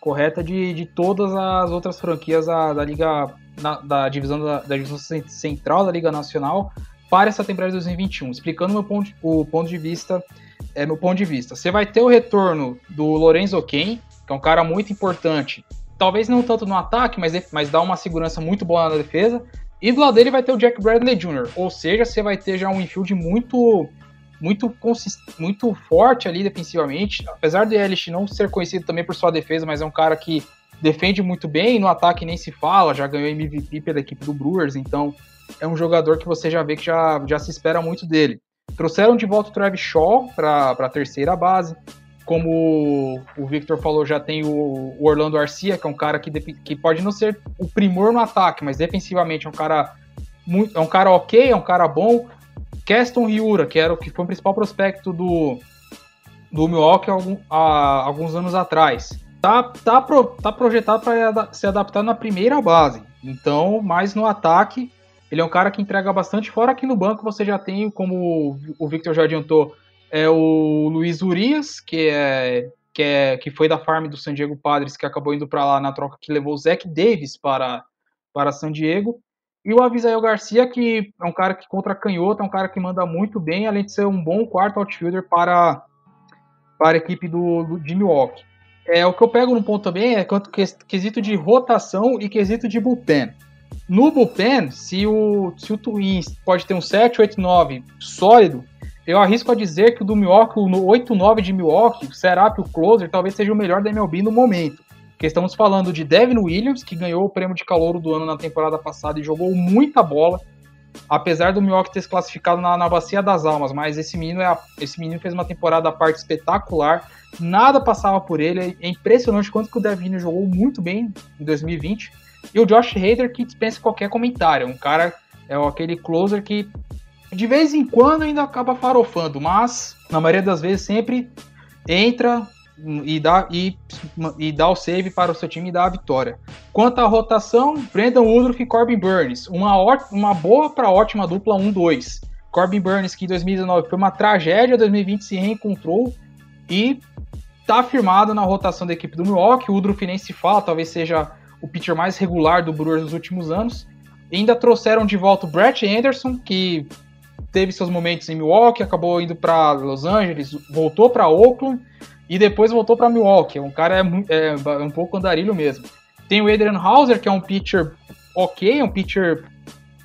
S4: correta de, de todas as outras franquias da, da Liga, na, da, divisão da, da, divisão central da Liga Nacional para essa temporada de 2021. Explicando meu ponto, o ponto de vista, é meu ponto de vista. Você vai ter o retorno do Lorenzo Ken, que é um cara muito importante talvez não tanto no ataque, mas, mas dá uma segurança muito boa na defesa. E do lado dele vai ter o Jack Bradley Jr., ou seja, você vai ter já um infield muito muito muito forte ali defensivamente. Apesar do Elish não ser conhecido também por sua defesa, mas é um cara que defende muito bem, no ataque nem se fala, já ganhou MVP pela equipe do Brewers, então é um jogador que você já vê que já, já se espera muito dele. Trouxeram de volta o Travis Shaw para a terceira base como o Victor falou, já tem o, Orlando Arcia, que é um cara que, que pode não ser o primor no ataque, mas defensivamente é um cara muito, é um cara ok, é um cara bom. Keston Ryura, que era o que foi o principal prospecto do, do Milwaukee há alguns anos atrás, tá, tá, pro, tá projetado para se adaptar na primeira base. Então, mais no ataque, ele é um cara que entrega bastante. Fora aqui no banco você já tem, como o Victor já adiantou, é o Luiz Urias, que é que, é, que foi da farm do San Diego Padres, que acabou indo para lá na troca que levou o Zach Davis para, para San Diego. E o Avisael Garcia, que é um cara que contra canhota, é um cara que manda muito bem, além de ser um bom quarto outfielder para, para a equipe do, do, de Milwaukee. É, o que eu pego no ponto também é quanto quesito de rotação e quesito de bullpen. No bullpen, se o, se o Twins pode ter um 7, 8, 9 sólido, eu arrisco a dizer que o do Milwaukee, o 8-9 de Milwaukee, o Serap, o Closer, talvez seja o melhor da MLB no momento. Porque estamos falando de Devin Williams, que ganhou o prêmio de calor do ano na temporada passada e jogou muita bola. Apesar do Milwaukee ter se classificado na, na Bacia das Almas, mas esse menino, é, esse menino fez uma temporada à parte espetacular. Nada passava por ele. É impressionante quanto que o Devin jogou muito bem em 2020. E o Josh Hader, que dispensa qualquer comentário. Um cara, é aquele closer que de vez em quando ainda acaba farofando, mas na maioria das vezes sempre entra e dá, e, e dá o save para o seu time e dá a vitória. Quanto à rotação, Brandon Woodruff e Corbin Burns. Uma, uma boa para ótima dupla 1-2. Corbin Burns, que em 2019 foi uma tragédia, 2020 se reencontrou e está firmado na rotação da equipe do Milwaukee. O Woodruff nem se fala, talvez seja o pitcher mais regular do Brewers nos últimos anos. Ainda trouxeram de volta o Brett Anderson, que teve seus momentos em Milwaukee, acabou indo para Los Angeles, voltou para Oakland e depois voltou para Milwaukee. Um cara é, é, um pouco andarilho mesmo. Tem o Adrian Hauser, que é um pitcher ok, um pitcher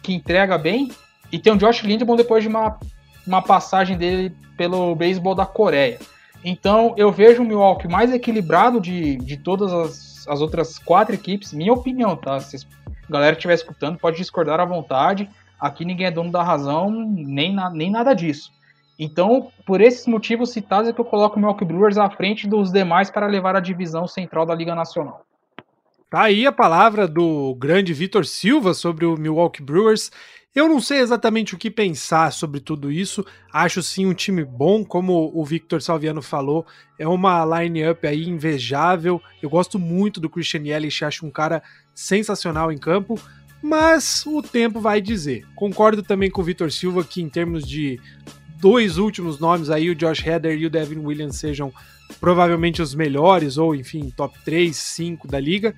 S4: que entrega bem. E tem o Josh Lindblom depois de uma, uma passagem dele pelo beisebol da Coreia. Então eu vejo o Milwaukee mais equilibrado de, de todas as, as outras quatro equipes, minha opinião, tá? Se a galera estiver escutando, pode discordar à vontade Aqui ninguém é dono da razão, nem, na, nem nada disso. Então, por esses motivos citados, é que eu coloco o Milwaukee Brewers à frente dos demais para levar a divisão central da Liga Nacional.
S3: Tá aí a palavra do grande Vitor Silva sobre o Milwaukee Brewers. Eu não sei exatamente o que pensar sobre tudo isso. Acho sim um time bom, como o Victor Salviano falou. É uma line-up aí invejável. Eu gosto muito do Christian Yelich, acho um cara sensacional em campo. Mas o tempo vai dizer. Concordo também com o Vitor Silva que, em termos de dois últimos nomes aí, o Josh Heather e o Devin Williams, sejam provavelmente os melhores, ou enfim, top 3, 5 da liga.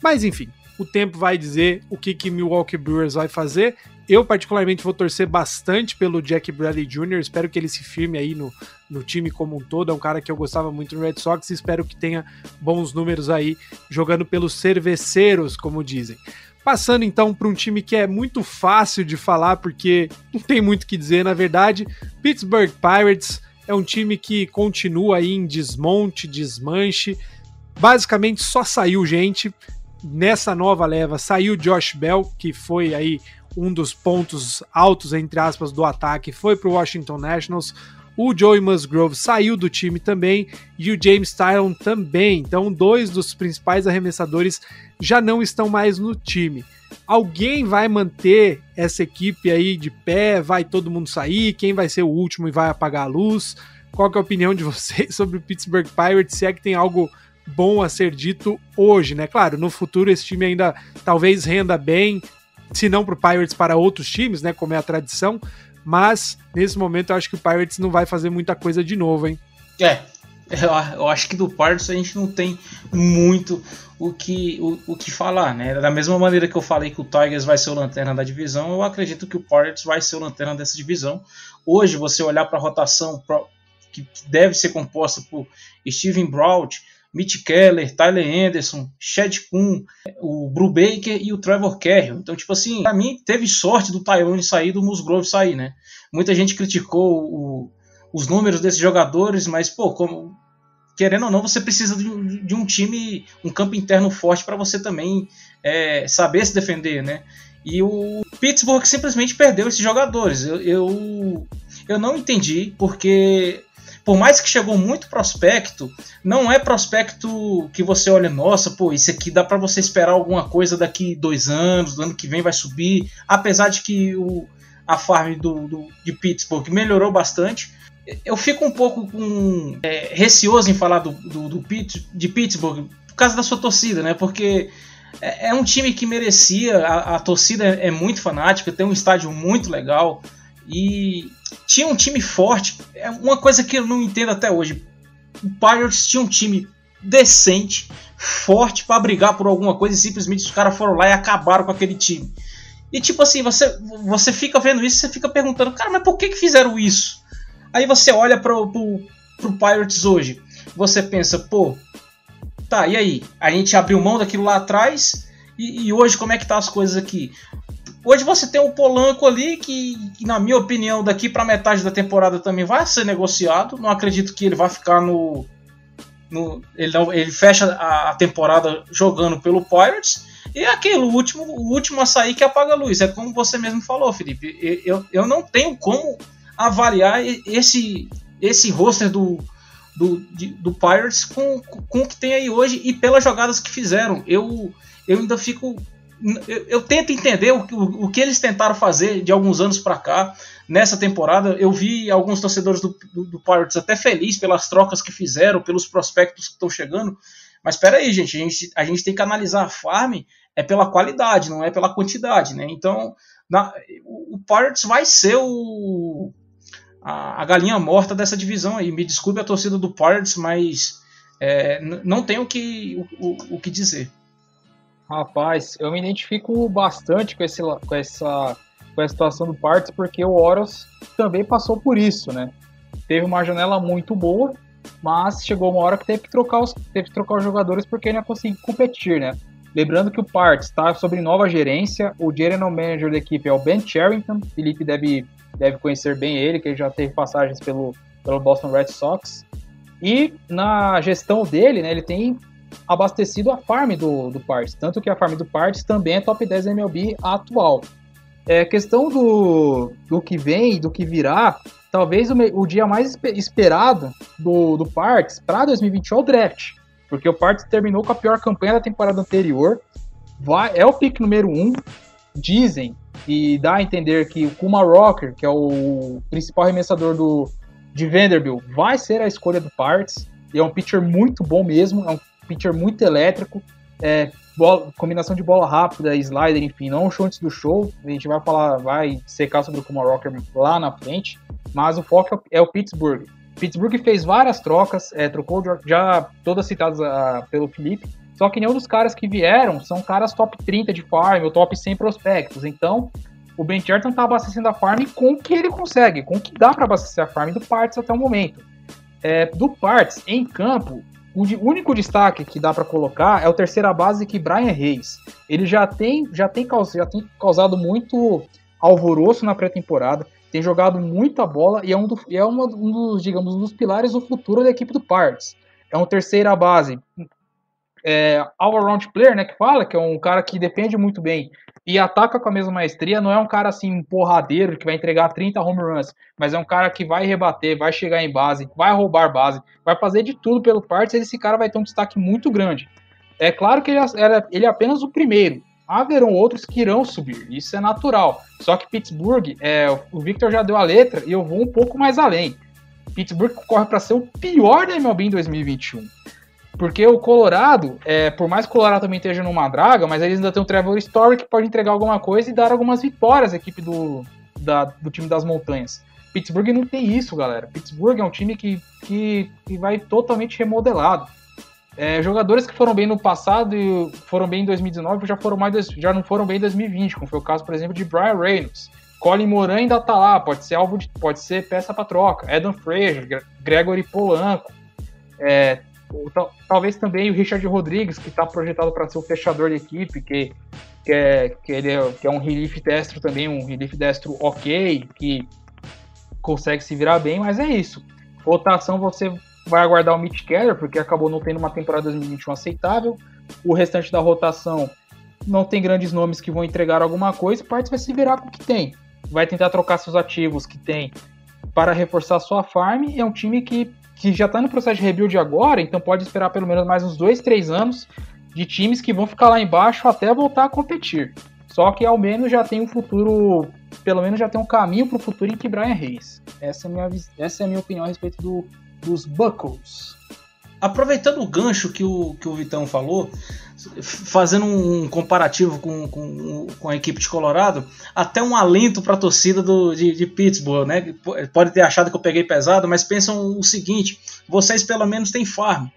S3: Mas enfim, o tempo vai dizer o que que Milwaukee Brewers vai fazer. Eu, particularmente, vou torcer bastante pelo Jack Bradley Jr. Espero que ele se firme aí no, no time como um todo. É um cara que eu gostava muito no Red Sox e espero que tenha bons números aí jogando pelos cerveceiros, como dizem. Passando então para um time que é muito fácil de falar, porque não tem muito o que dizer, na verdade. Pittsburgh Pirates é um time que continua aí em desmonte, desmanche. Basicamente só saiu gente nessa nova leva. Saiu Josh Bell, que foi aí um dos pontos altos, entre aspas, do ataque, foi para o Washington Nationals. O Joey Musgrove saiu do time também e o James Tylon também. Então, dois dos principais arremessadores já não estão mais no time. Alguém vai manter essa equipe aí de pé? Vai todo mundo sair? Quem vai ser o último e vai apagar a luz? Qual é a opinião de vocês sobre o Pittsburgh Pirates? Se é que tem algo bom a ser dito hoje, né? Claro, no futuro esse time ainda talvez renda bem, se não para o Pirates, para outros times, né? Como é a tradição. Mas nesse momento eu acho que o Pirates não vai fazer muita coisa de novo, hein?
S5: É, eu acho que do Pirates a gente não tem muito o que, o, o que falar, né? Da mesma maneira que eu falei que o Tigers vai ser o lanterna da divisão, eu acredito que o Pirates vai ser o lanterna dessa divisão. Hoje, você olhar para a rotação que deve ser composta por Steven Brout, Mitch Keller, Tyler Anderson, Chad Kuhn, o Brubaker e o Trevor Carroll. Então, tipo assim, para mim teve sorte do Tyrone sair, do Musgrove sair, né? Muita gente criticou o, os números desses jogadores, mas, pô, como, querendo ou não, você precisa de um, de um time, um campo interno forte para você também é, saber se defender, né? E o Pittsburgh simplesmente perdeu esses jogadores. Eu, eu, eu não entendi, porque por mais que chegou muito prospecto, não é prospecto que você olha, nossa, pô, isso aqui dá para você esperar alguma coisa daqui dois anos, do ano que vem vai subir. Apesar de que o, a farm do, do, de Pittsburgh melhorou bastante. Eu fico um pouco com, é, receoso em falar do, do, do de Pittsburgh por causa da sua torcida, né? Porque é, é um time que merecia, a, a torcida é, é muito fanática, tem um estádio muito legal. E tinha um time forte. É uma coisa que eu não entendo até hoje. O Pirates tinha um time decente, forte para brigar por alguma coisa e simplesmente os caras foram lá e acabaram com aquele time. E tipo assim, você, você fica vendo isso, você fica perguntando, cara, mas por que, que fizeram isso? Aí você olha pro, pro, pro Pirates hoje, você pensa, pô, tá, e aí? A gente abriu mão daquilo lá atrás e, e hoje como é que tá as coisas aqui? Hoje você tem o Polanco ali, que, na minha opinião, daqui para metade da temporada também vai ser negociado. Não acredito que ele vai ficar no. no ele, não, ele fecha a, a temporada jogando pelo Pirates. E é aquilo, o último, o último a sair que apaga a luz. É como você mesmo falou, Felipe. Eu, eu não tenho como avaliar esse, esse roster do, do, de, do Pirates com, com o que tem aí hoje e pelas jogadas que fizeram. Eu, eu ainda fico eu, eu tento entender o, o, o, que eles tentaram fazer de alguns anos para cá nessa temporada. Eu vi alguns torcedores do, do, do Pirates até felizes pelas trocas que fizeram, pelos prospectos que estão chegando. Mas espera aí, gente a, gente, a gente tem que analisar a farm é pela qualidade, não é pela quantidade, né? Então, na, o, o Pirates vai ser o, a, a, galinha morta dessa divisão aí. Me desculpe a torcida do Pirates, mas é, não tenho o que, o, o que dizer.
S4: Rapaz, eu me identifico bastante com, esse, com, essa, com essa situação do Parts, porque o Oros também passou por isso, né? Teve uma janela muito boa, mas chegou uma hora que teve que trocar os, teve que trocar os jogadores porque não ia conseguir competir, né? Lembrando que o Parts está sob nova gerência, o general manager da equipe é o Ben Charrington, Felipe deve, deve conhecer bem ele, que ele já teve passagens pelo, pelo Boston Red Sox. E na gestão dele, né, ele tem abastecido a farm do, do Parts. Tanto que a farm do Parts também é top 10 MLB atual. É questão do, do que vem, do que virá, talvez o, o dia mais esperado do, do Parts para 2021 é o draft. Porque o Parts terminou com a pior campanha da temporada anterior. Vai, é o pick número 1. Um, dizem e dá a entender que o Kuma Rocker, que é o principal arremessador do, de Vanderbilt, vai ser a escolha do Parts. E é um pitcher muito bom mesmo, é um pitcher muito elétrico. É, bola, combinação de bola rápida, slider, enfim, não o show antes do show. A gente vai falar, vai secar sobre o Kuma Rocker lá na frente. Mas o foco é o Pittsburgh. Pittsburgh fez várias trocas, é, trocou já todas citadas uh, pelo Felipe, só que nenhum dos caras que vieram são caras top 30 de farm ou top 100 prospectos. Então, o Ben Cherton tá abastecendo a farm com o que ele consegue, com o que dá para abastecer a farm do Parts até o momento. É, do Parts, em campo, o único destaque que dá para colocar é o terceira base que Brian Reis. Ele já tem, já tem, já tem causado muito alvoroço na pré-temporada tem jogado muita bola e é um, do, é uma, um dos, digamos, um dos pilares do futuro da equipe do Parts. É um terceira base, é, all-around player, né, que fala, que é um cara que depende muito bem e ataca com a mesma maestria, não é um cara assim, porradeiro, que vai entregar 30 home runs, mas é um cara que vai rebater, vai chegar em base, vai roubar base, vai fazer de tudo pelo Parts, e esse cara vai ter um destaque muito grande. É claro que ele, é, ele é apenas o primeiro, haverão outros que irão subir, isso é natural. Só que Pittsburgh, é, o Victor já deu a letra e eu vou um pouco mais além. Pittsburgh corre para ser o pior da MLB em 2021. Porque o Colorado, é, por mais que o Colorado também esteja numa draga, mas eles ainda tem o Trevor Story que pode entregar alguma coisa e dar algumas vitórias à equipe do, da, do time das montanhas. Pittsburgh não tem isso, galera. Pittsburgh é um time que, que, que vai totalmente remodelado. É, jogadores que foram bem no passado e foram bem em 2019 já, foram mais, já não foram bem em 2020, como foi o caso, por exemplo, de Brian Reynolds. Colin Moran ainda tá lá, pode ser alvo de, pode ser peça para troca. Adam Fraser, Gregory Polanco. É, talvez também o Richard Rodrigues, que está projetado para ser o fechador da equipe, que, que, é, que ele é, que é um relief destro também, um relief destro ok, que consegue se virar bem, mas é isso. Rotação você vai aguardar o Mitch Keller, porque acabou não tendo uma temporada 2021 aceitável. O restante da rotação não tem grandes nomes que vão entregar alguma coisa. Parte vai se virar com o que tem. Vai tentar trocar seus ativos que tem para reforçar sua farm. É um time que, que já está no processo de rebuild agora, então pode esperar pelo menos mais uns dois, três anos de times que vão ficar lá embaixo até voltar a competir. Só que ao menos já tem um futuro, pelo menos já tem um caminho para o futuro em que Brian Reis. Essa é a minha, essa é a minha opinião a respeito do, dos Buckles.
S5: Aproveitando o gancho que o, que o Vitão falou, fazendo um comparativo com, com, com a equipe de Colorado, até um alento para a torcida do, de, de, Pittsburgh, né? Pode ter achado que eu peguei pesado, mas pensam o seguinte: vocês pelo menos têm farm.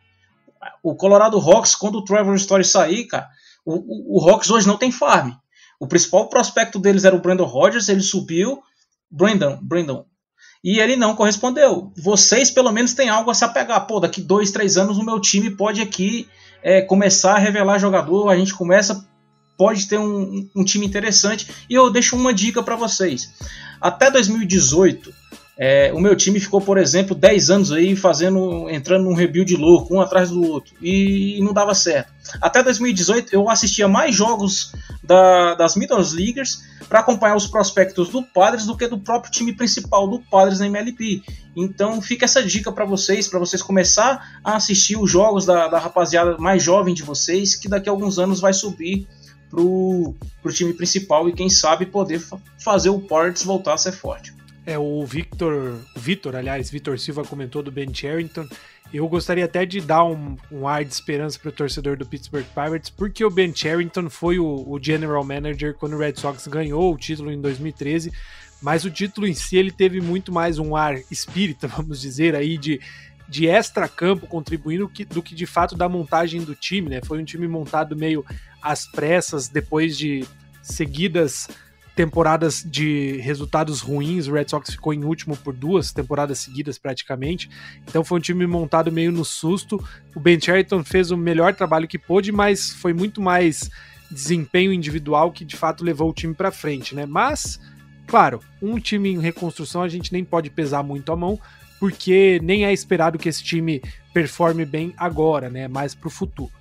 S5: O Colorado Rocks, quando o Trevor Story sair, cara, o, o, Rocks hoje não tem farm. O principal prospecto deles era o Brandon Rodgers, ele subiu. Brandon, Brandon, e ele não correspondeu. Vocês, pelo menos, têm algo a se apegar. Pô, daqui dois, três anos o meu time pode aqui é, começar a revelar jogador, a gente começa, pode ter um, um time interessante. E eu deixo uma dica para vocês. Até 2018, é, o meu time ficou, por exemplo, 10 anos aí fazendo, entrando num rebuild louco, um atrás do outro, e não dava certo. Até 2018 eu assistia mais jogos da, das Middle Leaguers para acompanhar os prospectos do Padres do que do próprio time principal do Padres na MLB. Então fica essa dica para vocês, para vocês começar a assistir os jogos da, da rapaziada mais jovem de vocês, que daqui a alguns anos vai subir pro, pro time principal e quem sabe poder fazer o Padres voltar a ser forte.
S3: É, o Victor, o Vitor, aliás, Vitor Silva comentou do Ben Charrington. Eu gostaria até de dar um, um ar de esperança para o torcedor do Pittsburgh Pirates, porque o Ben Charrington foi o, o, general manager quando o Red Sox ganhou o título em 2013, mas o título em si ele teve muito mais um ar espírita, vamos dizer, aí de, de extra-campo contribuindo que, do que de fato da montagem do time, né? Foi um time montado meio às pressas, depois de seguidas temporadas de resultados ruins, o Red Sox ficou em último por duas temporadas seguidas praticamente. Então foi um time montado meio no susto. O Ben Charlton fez o melhor trabalho que pôde, mas foi muito mais desempenho individual que de fato levou o time para frente, né? Mas, claro, um time em reconstrução a gente nem pode pesar muito a mão, porque nem é esperado que esse time performe bem agora, né? Mais para o futuro.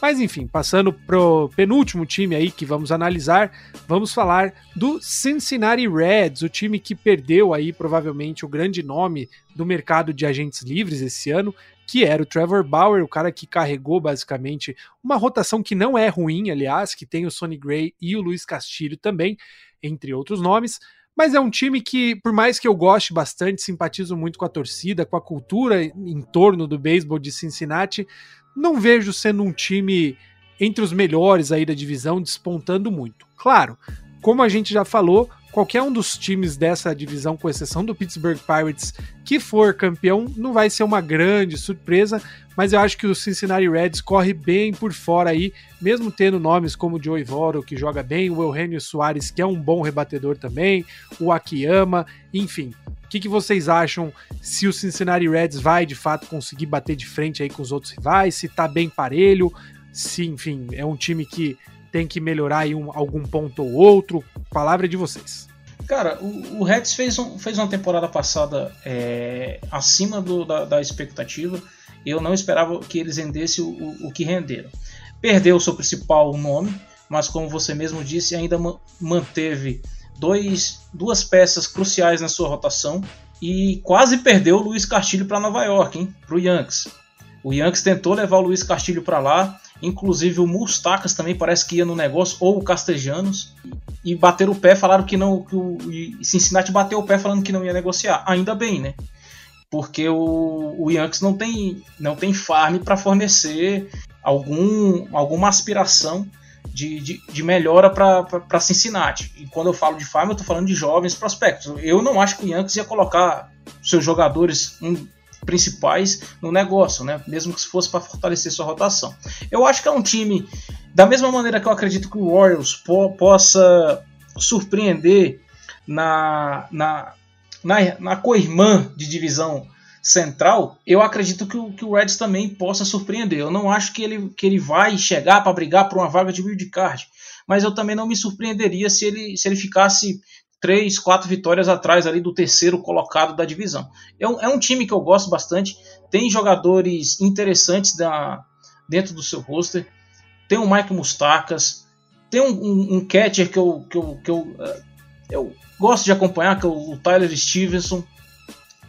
S3: Mas enfim, passando pro penúltimo time aí que vamos analisar, vamos falar do Cincinnati Reds, o time que perdeu aí provavelmente o grande nome do mercado de agentes livres esse ano, que era o Trevor Bauer, o cara que carregou basicamente uma rotação que não é ruim, aliás, que tem o Sonny Gray e o Luiz Castilho também, entre outros nomes. Mas é um time que, por mais que eu goste bastante, simpatizo muito com a torcida, com a cultura em torno do beisebol de Cincinnati, não vejo sendo um time entre os melhores aí da divisão, despontando muito. Claro, como a gente já falou, qualquer um dos times dessa divisão, com exceção do Pittsburgh Pirates, que for campeão, não vai ser uma grande surpresa, mas eu acho que o Cincinnati Reds corre bem por fora aí, mesmo tendo nomes como o Joey Voro, que joga bem, o Eugenio Soares, que é um bom rebatedor também, o Akiyama, enfim. O que, que vocês acham se o Cincinnati Reds vai de fato conseguir bater de frente aí com os outros rivais, se tá bem parelho, se, enfim, é um time que tem que melhorar em um, algum ponto ou outro? Palavra de vocês.
S5: Cara, o, o Reds fez, um, fez uma temporada passada é, acima do, da, da, expectativa. Eu não esperava que eles rendessem o, o, o, que renderam. Perdeu o seu principal nome, mas como você mesmo disse, ainda manteve dois, duas peças cruciais na sua rotação e quase perdeu o Luiz Castilho para Nova York, para o Yankees. O Yankees tentou levar o Luiz Castilho para lá, inclusive o Mustacas também parece que ia no negócio, ou o Castejanos, e bateram o pé, falaram que não. Que o Cincinnati bateu o pé falando que não ia negociar. Ainda bem, né? Porque o, o Yankees não tem, não tem farm para fornecer algum, alguma aspiração de, de, de melhora para Cincinnati. E quando eu falo de farm, eu estou falando de jovens prospectos. Eu não acho que o Yankees ia colocar seus jogadores, um, principais no negócio, né? Mesmo que se fosse para fortalecer sua rotação. Eu acho que é um time, da mesma maneira que eu acredito que o Orioles po possa surpreender na, na, na, na co-irmã de divisão central, eu acredito que o, que o Reds também possa surpreender. Eu não acho que ele, que ele vai chegar para brigar por uma vaga de wildcard, mas eu também não me surpreenderia se ele, se ele ficasse três, quatro vitórias atrás ali do terceiro colocado da divisão. É um, é um time que eu gosto bastante, tem jogadores interessantes da, dentro do seu roster, tem o Mike Mustacas, tem um, um, um, catcher que eu, que eu, que eu, uh, eu gosto de acompanhar, que é o Tyler Stevenson,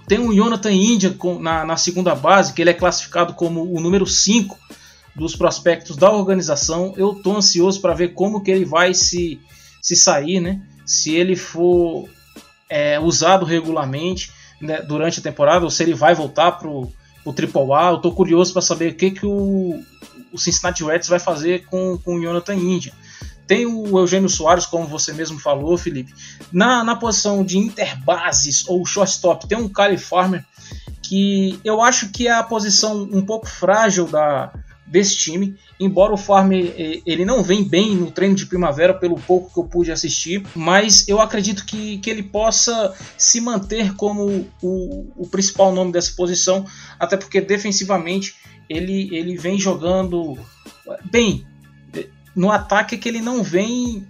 S5: tem o Jonathan India na, na segunda base, que ele é classificado como o número 5 dos prospectos da organização. Eu estou ansioso para ver como que ele vai se, se sair, né? Se ele for é, usado regularmente né, durante a temporada, ou se ele vai voltar para o Triple A. Eu estou curioso para saber o que, que o, o Cincinnati Reds vai fazer com, com o Jonathan India. Tem o Eugênio Soares, como você mesmo falou, Felipe. Na, na posição de interbases ou shortstop, tem um Kyle Farmer, que eu acho que é a posição um pouco frágil da, desse time. Embora o Farmer eh, ele não vem bem no treino de primavera, pelo pouco que eu pude assistir, mas eu acredito que, que ele possa se manter como o, o principal nome dessa posição, até porque defensivamente ele, ele vem jogando bem. No ataque é que ele não vem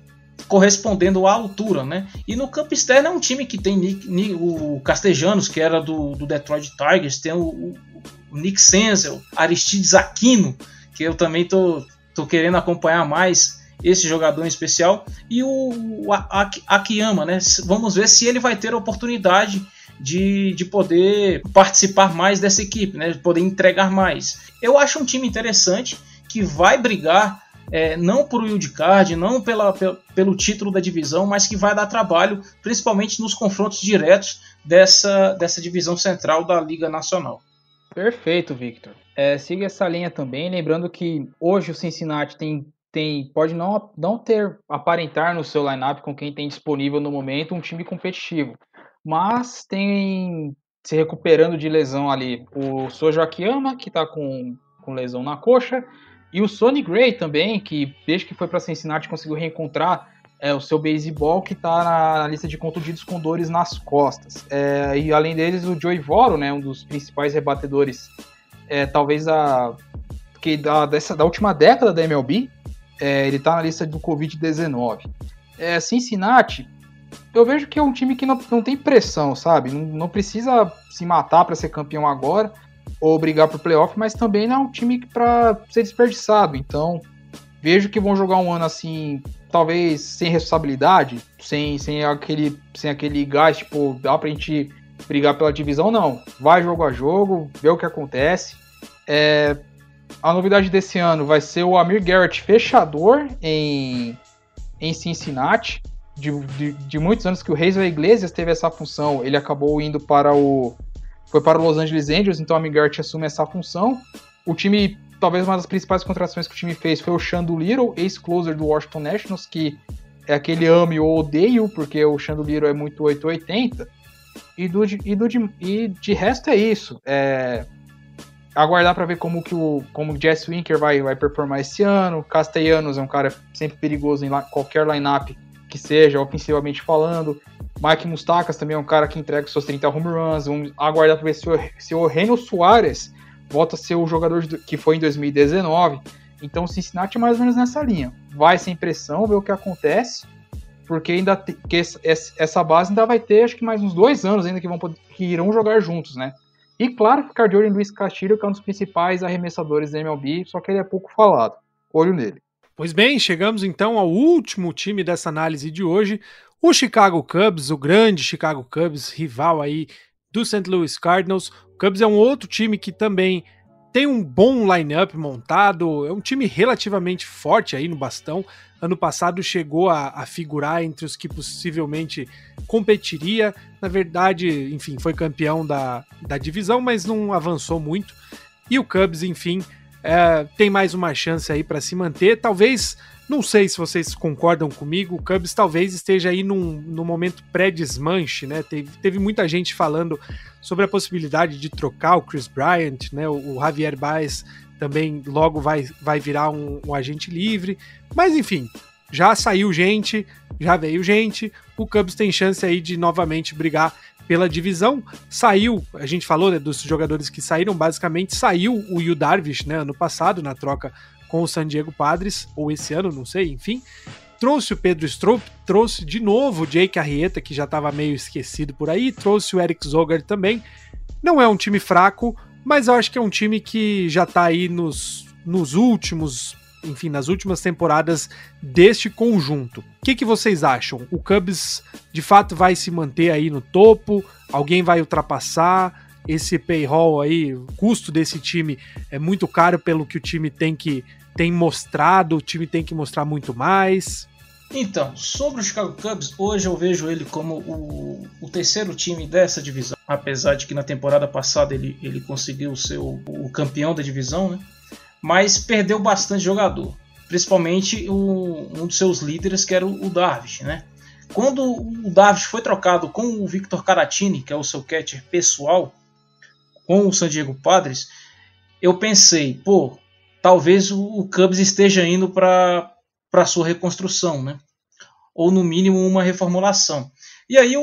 S5: correspondendo à altura, né? E no campo externo é um time que tem Nick, o Castejanos, que era do, do Detroit Tigers, tem o, o Nick Senzel, Aristides Aquino, que eu também tô, tô querendo acompanhar mais esse jogador em especial, e o, o Akiyama, né? Vamos ver se ele vai ter a oportunidade de, de poder participar mais dessa equipe, né? De poder entregar mais. Eu acho um time interessante que vai brigar é, não por wildcard, não pela, pelo título da divisão, mas que vai dar trabalho, principalmente nos confrontos diretos dessa, dessa divisão central da Liga Nacional.
S4: Perfeito, Victor. É, siga essa linha também, lembrando que hoje o Cincinnati tem, tem pode não, não ter aparentar no seu lineup com quem tem disponível no momento um time competitivo, mas tem se recuperando de lesão ali o Sojo Akiyama, que está com, com lesão na coxa, e o Sonny Gray também, que desde que foi para Cincinnati conseguiu reencontrar é, o seu baseball que está na lista de contundidos com dores nas costas. É, e além deles, o Joey Voro, né, um dos principais rebatedores, é, talvez a, que da, dessa, da última década da MLB, é, ele está na lista do Covid-19. É, Cincinnati eu vejo que é um time que não, não tem pressão, sabe? Não, não precisa se matar para ser campeão agora ou brigar por playoff, mas também não é um time para ser desperdiçado. Então, vejo que vão jogar um ano assim, talvez sem responsabilidade, sem, sem, aquele, sem aquele gás, tipo, dá pra gente brigar pela divisão, não. Vai jogo a jogo, vê o que acontece. É, a novidade desse ano vai ser o Amir Garrett fechador em, em Cincinnati. De, de, de muitos anos que o Reis Iglesias teve essa função, ele acabou indo para o foi para o Los Angeles Angels, então o Amir Garrett assume essa função. O time, talvez uma das principais contratações que o time fez foi o Shando Little, ex-closer do Washington Nationals, que é aquele ame ou odeio, porque o Shando Little é muito 880. E, do, e, do, e de resto é isso. É, aguardar para ver como que o como Jess Winker vai, vai performar esse ano. Castellanos é um cara sempre perigoso em la, qualquer lineup que seja, ofensivamente falando. Mike Mustakas também é um cara que entrega seus 30 home runs. Vamos aguardar para ver se o, se o Soares volta a ser o jogador que foi em 2019. Então, Cincinnati é mais ou menos nessa linha. Vai sem pressão, ver o que acontece, porque ainda que essa base ainda vai ter, acho que mais uns dois anos ainda que, vão, que irão jogar juntos, né? E claro, ficar de olho em Luiz Castilho, que é um dos principais arremessadores da MLB, só que ele é pouco falado. Olho nele.
S3: Pois bem, chegamos então ao último time dessa análise de hoje, o Chicago Cubs, o grande Chicago Cubs, rival aí do St. Louis Cardinals. O Cubs é um outro time que também tem um bom lineup montado, é um time relativamente forte aí no bastão. Ano passado chegou a, a, figurar entre os que possivelmente competiria. Na verdade, enfim, foi campeão da, da divisão, mas não avançou muito. E o Cubs, enfim, é, tem mais uma chance aí para se manter. Talvez, não sei se vocês concordam comigo, o Cubs talvez esteja aí num, num momento pré-desmanche, né? Teve, teve muita gente falando sobre a possibilidade de trocar o Chris Bryant, né? O, o Javier Baez também logo vai, vai virar um, um agente livre. Mas enfim, já saiu gente, já veio gente. O Cubs tem chance aí de novamente brigar pela divisão. Saiu, a gente falou né, dos jogadores que saíram, basicamente saiu o Yu Darvish, né, ano passado, na troca com o San Diego Padres, ou esse ano, não sei, enfim trouxe o Pedro Strop, trouxe de novo o Jake Arrieta, que já estava meio esquecido por aí, trouxe o Eric Zogar também. Não é um time fraco, mas eu acho que é um time que já está aí nos, nos últimos, enfim, nas últimas temporadas deste conjunto. O que, que vocês acham? O Cubs de fato vai se manter aí no topo? Alguém vai ultrapassar? Esse payroll aí, o custo desse time é muito caro pelo que o time tem que tem mostrado, o time tem que mostrar muito mais.
S5: Então, sobre o Chicago Cubs, hoje eu vejo ele como o, o terceiro time dessa divisão. Apesar de que na temporada passada ele, ele conseguiu ser o, o campeão da divisão, né? Mas perdeu bastante jogador. Principalmente o, um dos seus líderes, que era o, o Darvish, né? Quando o Darvish foi trocado com o Victor Caratini, que é o seu catcher pessoal, com o San Diego Padres, eu pensei, pô, talvez o, Cubs esteja indo para para sua reconstrução, né? Ou no mínimo uma reformulação. E aí o,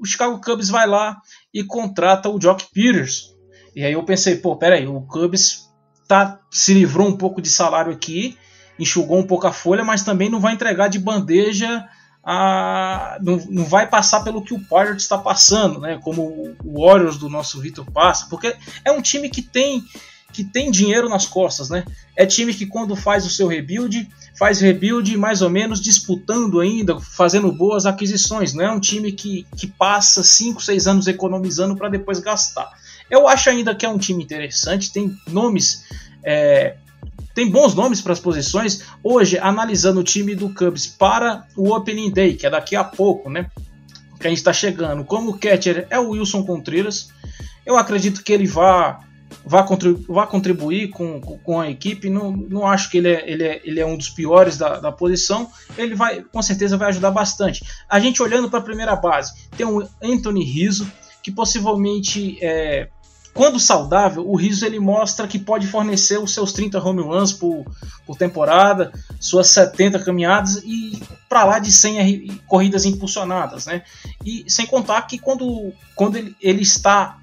S5: o, Chicago Cubs vai lá e contrata o Jock Peters. E aí eu pensei, pô, peraí, o Cubs tá, se livrou um pouco de salário aqui, enxugou um pouco a folha, mas também não vai entregar de bandeja a, não, não vai passar pelo que o Pirates está passando, né? Como o Warriors do nosso Vitor passa, porque é um time que tem que tem dinheiro nas costas, né? É time que quando faz o seu rebuild, faz rebuild mais ou menos disputando ainda, fazendo boas aquisições. Não é um time que, que passa 5, 6 anos economizando para depois gastar. Eu acho ainda que é um time interessante, tem nomes. É, tem bons nomes para as posições. Hoje, analisando o time do Cubs para o Opening Day, que é daqui a pouco, né? Que a gente está chegando. Como catcher é o Wilson Contreras. Eu acredito que ele vá vá, contribuir, vá contribuir com, com a equipe. Não, não acho que ele é, ele é, ele é um dos piores da, da posição. Ele vai, com certeza, vai ajudar bastante. A gente olhando para a primeira base, tem o Anthony Rizzo, que possivelmente, é, quando saudável, o Rizzo ele mostra que pode fornecer os seus 30 home runs por, por temporada, suas 70 caminhadas e para lá de 100 corridas impulsionadas, né? E sem contar que quando, quando ele, ele está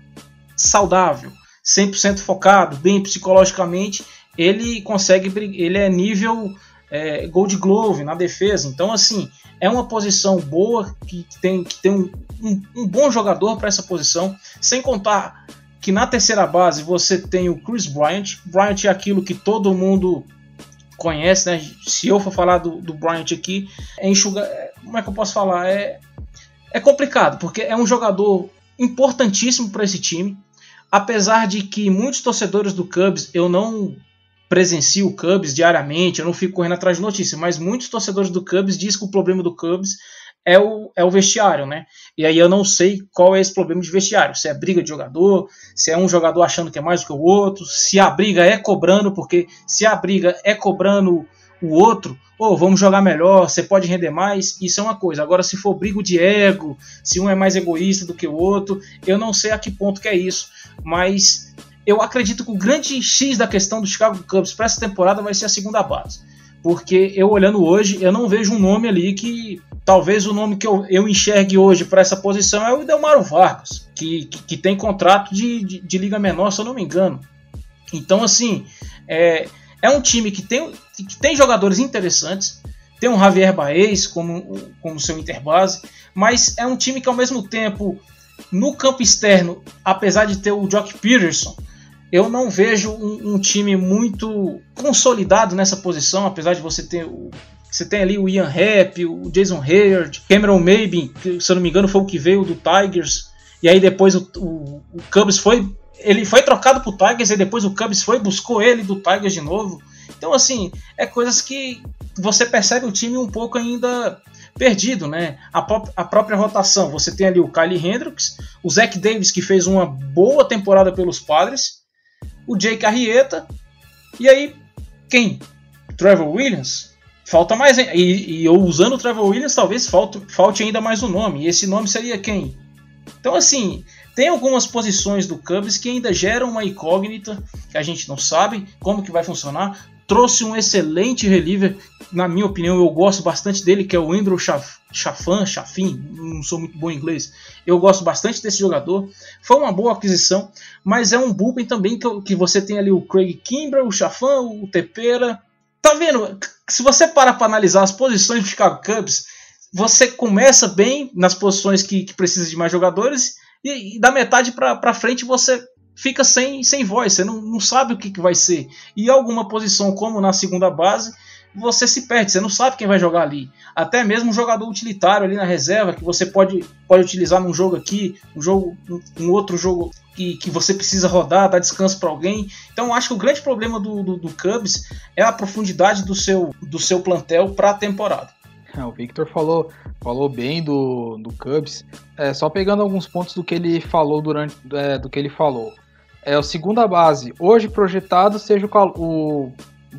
S5: saudável, 100% focado, bem psicologicamente, ele consegue, ele é nível é, Gold Glove na defesa. Então, assim, é uma posição boa que tem, que tem um, um, um bom jogador para essa posição, sem contar que na terceira base você tem o Chris Bryant. Bryant é aquilo que todo mundo conhece, né? Se eu for falar do, do Bryant aqui, é enxugar. É, como é que eu posso falar? É, é complicado, porque é um jogador importantíssimo para esse time. Apesar de que muitos torcedores do Cubs, eu não presencio o Cubs diariamente, eu não fico correndo atrás de notícias, mas muitos torcedores do Cubs dizem que o problema do Cubs é o, é o vestiário, né? E aí eu não sei qual é esse problema de vestiário, se é briga de jogador, se é um jogador achando que é mais do que o outro, se a briga é cobrando, porque se a briga é cobrando o outro, ou oh, vamos jogar melhor, você pode render mais, isso é uma coisa. Agora, se for brigo de ego, se um é mais egoísta do que o outro, eu não sei a que ponto que é isso, mas eu acredito que o grande X da questão do Chicago Cubs para essa temporada vai ser a segunda base. Porque eu olhando hoje, eu não vejo um nome ali que. Talvez o nome que eu, eu enxergue hoje para essa posição é o Delmaro Vargas, que, que, que tem contrato de, de, de, Liga Menor, se eu não me engano. Então, assim, é, é um time que tem, que tem jogadores interessantes, tem um Javier Baez como, como seu interbase, mas é um time que ao mesmo tempo, no campo externo, apesar de ter o Jock Peterson, eu não vejo um, um, time muito consolidado nessa posição, apesar de você ter o, você tem ali o Ian Happ, o Jason Hayard, Cameron Maybin, que se eu não me engano foi o que veio do Tigers, e aí depois o, o, o Cubs foi ele foi trocado pro Tigers e depois o Cubs foi buscou ele do Tigers de novo. Então assim, é coisas que você percebe o time um pouco ainda perdido, né? A, a, própria rotação, você tem ali o Kylie Hendricks, o Zach Davis que fez uma boa temporada pelos Padres, o Jake Arrieta. E aí, quem? Trevor Williams? Falta mais. E, eu usando o Trevor Williams, talvez falte, falte ainda mais um nome. E esse nome seria quem? Então, assim, tem algumas posições do Cubs que ainda geram uma incógnita, que a gente não sabe como que vai funcionar trouxe um excelente reliever, na minha opinião, eu gosto bastante dele, que é o Andrew Chafan, Chafin, não sou muito bom em inglês. Eu gosto bastante desse jogador. Foi uma boa aquisição, mas é um bullpen também que, que você tem ali o Craig Kimbrell, o Chafan, o Tepera. Tá vendo? Se você parar para analisar as posições do Chicago Cubs, você começa bem nas posições que, que precisa de mais jogadores e, e da metade para frente você fica sem, sem voz, você não, não sabe o que, que vai ser. E alguma posição, como na segunda base, você se perde, você não sabe quem vai jogar ali. Até mesmo um jogador utilitário ali na reserva, que você pode, pode utilizar num jogo aqui, um jogo, um outro jogo que, que você precisa rodar, dar descanso para alguém. Então acho que o grande problema do, do, do, Cubs é a profundidade do seu, do seu plantel para a temporada.
S4: É, o Victor falou, falou bem do, do Cubs. É, só pegando alguns pontos do que ele falou durante é, do que ele falou é o segunda base, hoje projetado, seja o, o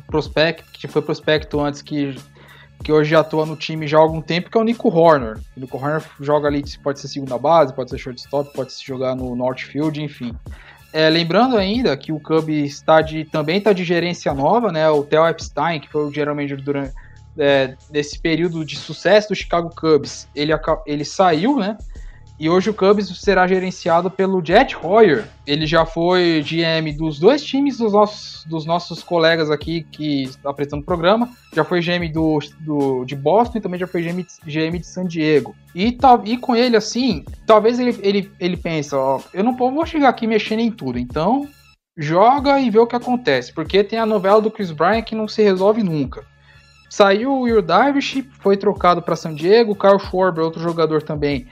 S4: prospect, que foi prospecto antes, que, que hoje atua no time já há algum tempo, que é o Nico Horner. O Nico Horner joga ali, pode ser segunda base, pode ser shortstop, pode se jogar no Northfield, enfim. É, lembrando ainda que o Cubs está de, também está de gerência nova, né? O Theo Epstein, que foi o general manager durante é, nesse período de sucesso do Chicago Cubs, ele, ele saiu, né? E hoje o Cubs será gerenciado pelo Jet Hoyer. Ele já foi GM dos dois times dos nossos, dos nossos colegas aqui que está apresentando o programa. Já foi GM do, do, de Boston e também já foi GM, GM de San Diego. E, e com ele, assim, talvez ele, ele, ele pensa, ó, eu não vou chegar aqui mexendo em tudo, então joga e vê o que acontece. Porque tem a novela do Chris Bryant que não se resolve nunca. Saiu o Will Darvish, foi trocado para San Diego, Kyle Schwarber, outro jogador também,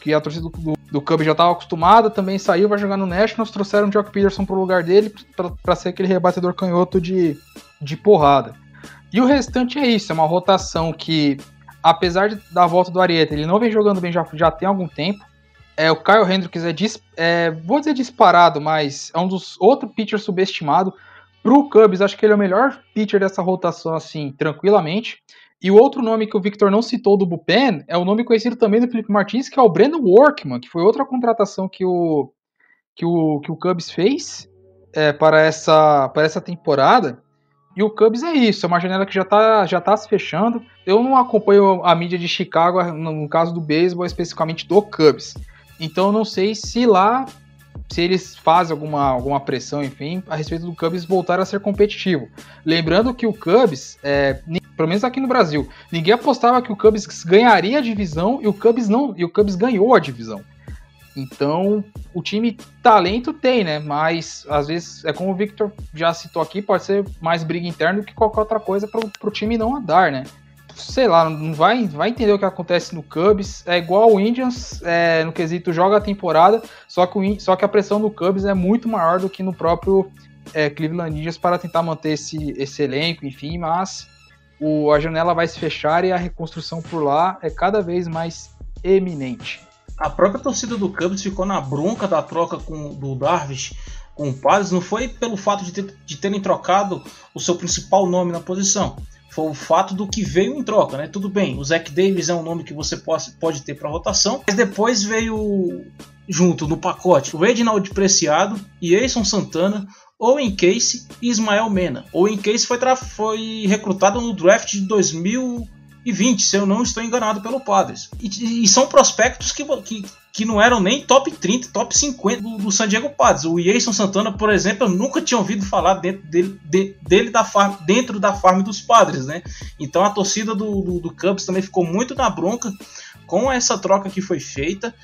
S4: que a torcida do, do Cubs já estava acostumada, também saiu, vai jogar no Nationals, trouxeram o Jock Peterson pro lugar dele para ser aquele rebatedor canhoto de, de porrada. E o restante é isso, é uma rotação que, apesar de, da volta do Arieta, ele não vem jogando bem já, já tem algum tempo. É, o Kyle Hendricks é, dis, é, vou dizer disparado, mas é um dos outros pitchers subestimado. Pro Cubs, acho que ele é o melhor pitcher dessa rotação, assim, tranquilamente. E o outro nome que o Victor não citou do Bupen é o nome conhecido também do Felipe Martins, que é o Brandon Workman, que foi outra contratação que o, que o, que o Cubs fez é, para, essa, para essa temporada. E o Cubs é isso, é uma janela que já está já tá se fechando. Eu não acompanho a mídia de Chicago, no caso do beisebol, especificamente do Cubs. Então eu não sei se lá se eles fazem alguma, alguma pressão, enfim, a respeito do Cubs voltar a ser competitivo. Lembrando que o Cubs, é, pelo menos aqui no Brasil, ninguém apostava que o Cubs ganharia a divisão e o Cubs não, e o Cubs ganhou a divisão. Então, o time talento tem, né? Mas às vezes, é como o Victor já citou aqui, pode ser mais briga interna do que qualquer outra coisa para o time não andar, né? Sei lá, não vai, vai entender o que acontece no Cubs. É igual o Indians é, no quesito joga a temporada, só que, o, só que a pressão no Cubs é muito maior do que no próprio é, Cleveland Indians para tentar manter esse, esse elenco, enfim, mas o, a janela vai se fechar e a reconstrução por lá é cada vez mais eminente.
S5: A própria torcida do Cubs ficou na bronca da troca com, do Darvish com o Padres, não foi pelo fato de, ter, de terem trocado o seu principal nome na posição foi o fato do que veio em troca, né? Tudo bem, o Zach Davis é um nome que você pode, pode ter para rotação, mas depois veio junto no pacote o Reginald Preciado e Eison Santana, Owen Case e Ismael Mena. Owen Case foi, foi recrutado no draft de 2020, se eu não estou enganado pelo Padres. E, e são prospectos que, que, que não eram nem top 30, top 50 do, do San Diego Padres. O Jason Santana, por exemplo, eu nunca tinha ouvido falar dentro dele, de, dele da farm, dentro da farm dos Padres, né? Então a torcida do, do, do Cubs também ficou muito na bronca com essa troca que foi feita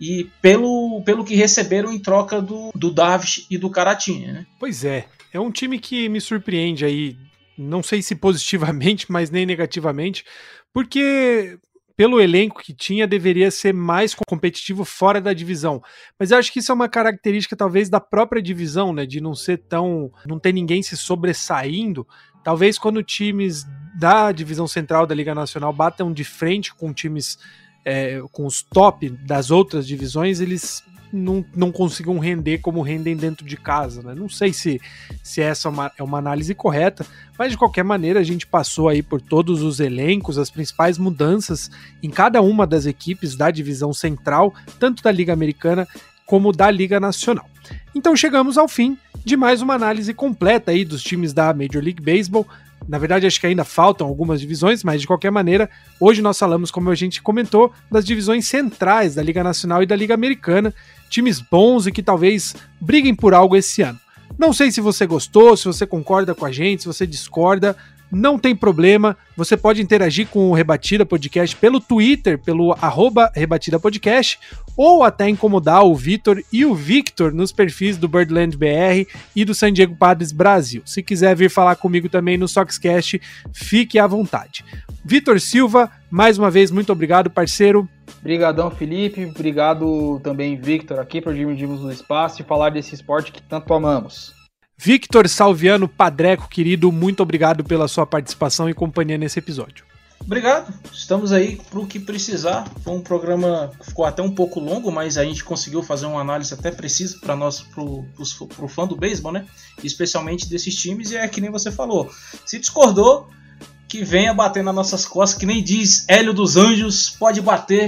S5: e pelo, pelo que receberam em troca do, do Davis e do Caratinha, né?
S3: Pois é, é um time que me surpreende aí, não sei se positivamente, mas nem negativamente, porque pelo elenco que tinha, deveria ser mais competitivo fora da divisão. Mas eu acho que isso é uma característica, talvez, da própria divisão, né? De não ser tão. não ter ninguém se sobressaindo. Talvez quando times da divisão central da Liga Nacional batam de frente com times. É, com os top das outras divisões, eles não, não consigam render como rendem dentro de casa. Né? Não sei se, se essa é uma, é uma análise correta, mas de qualquer maneira a gente passou aí por todos os elencos, as principais mudanças em cada uma das equipes da divisão central, tanto da Liga Americana como da Liga Nacional. Então chegamos ao fim de mais uma análise completa aí dos times da Major League Baseball. Na verdade, acho que ainda faltam algumas divisões, mas de qualquer maneira, hoje nós falamos, como a gente comentou, das divisões centrais da Liga Nacional e da Liga Americana times bons e que talvez briguem por algo esse ano. Não sei se você gostou, se você concorda com a gente, se você discorda, não tem problema. Você pode interagir com o Rebatida Podcast pelo Twitter, pelo arroba Rebatida Podcast, ou até incomodar o Vitor e o Victor nos perfis do Birdland BR e do San Diego Padres Brasil. Se quiser vir falar comigo também no Soxcast, fique à vontade. Vitor Silva, mais uma vez, muito obrigado, parceiro.
S4: Obrigadão, Felipe. Obrigado também, Victor, aqui por dividirmos o espaço e falar desse esporte que tanto amamos.
S3: Victor Salviano Padreco, querido, muito obrigado pela sua participação e companhia nesse episódio.
S5: Obrigado, estamos aí para o que precisar. Foi um programa que ficou até um pouco longo, mas a gente conseguiu fazer uma análise até precisa para nós, para o fã do beisebol, né? Especialmente desses times, e é que nem você falou. Se discordou, que venha bater nas nossas costas, que nem diz Hélio dos Anjos, pode bater,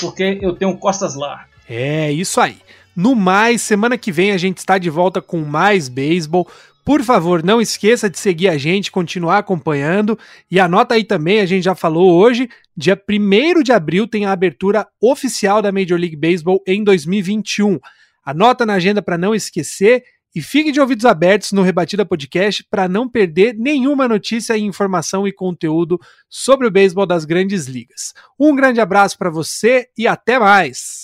S5: porque eu tenho costas lá.
S3: É, isso aí. No mais, semana que vem a gente está de volta com mais beisebol. Por favor, não esqueça de seguir a gente, continuar acompanhando. E anota aí também, a gente já falou hoje, dia 1 de abril tem a abertura oficial da Major League Baseball em 2021. Anota na agenda para não esquecer e fique de ouvidos abertos no Rebatida Podcast para não perder nenhuma notícia, informação e conteúdo sobre o beisebol das grandes ligas. Um grande abraço para você e até mais!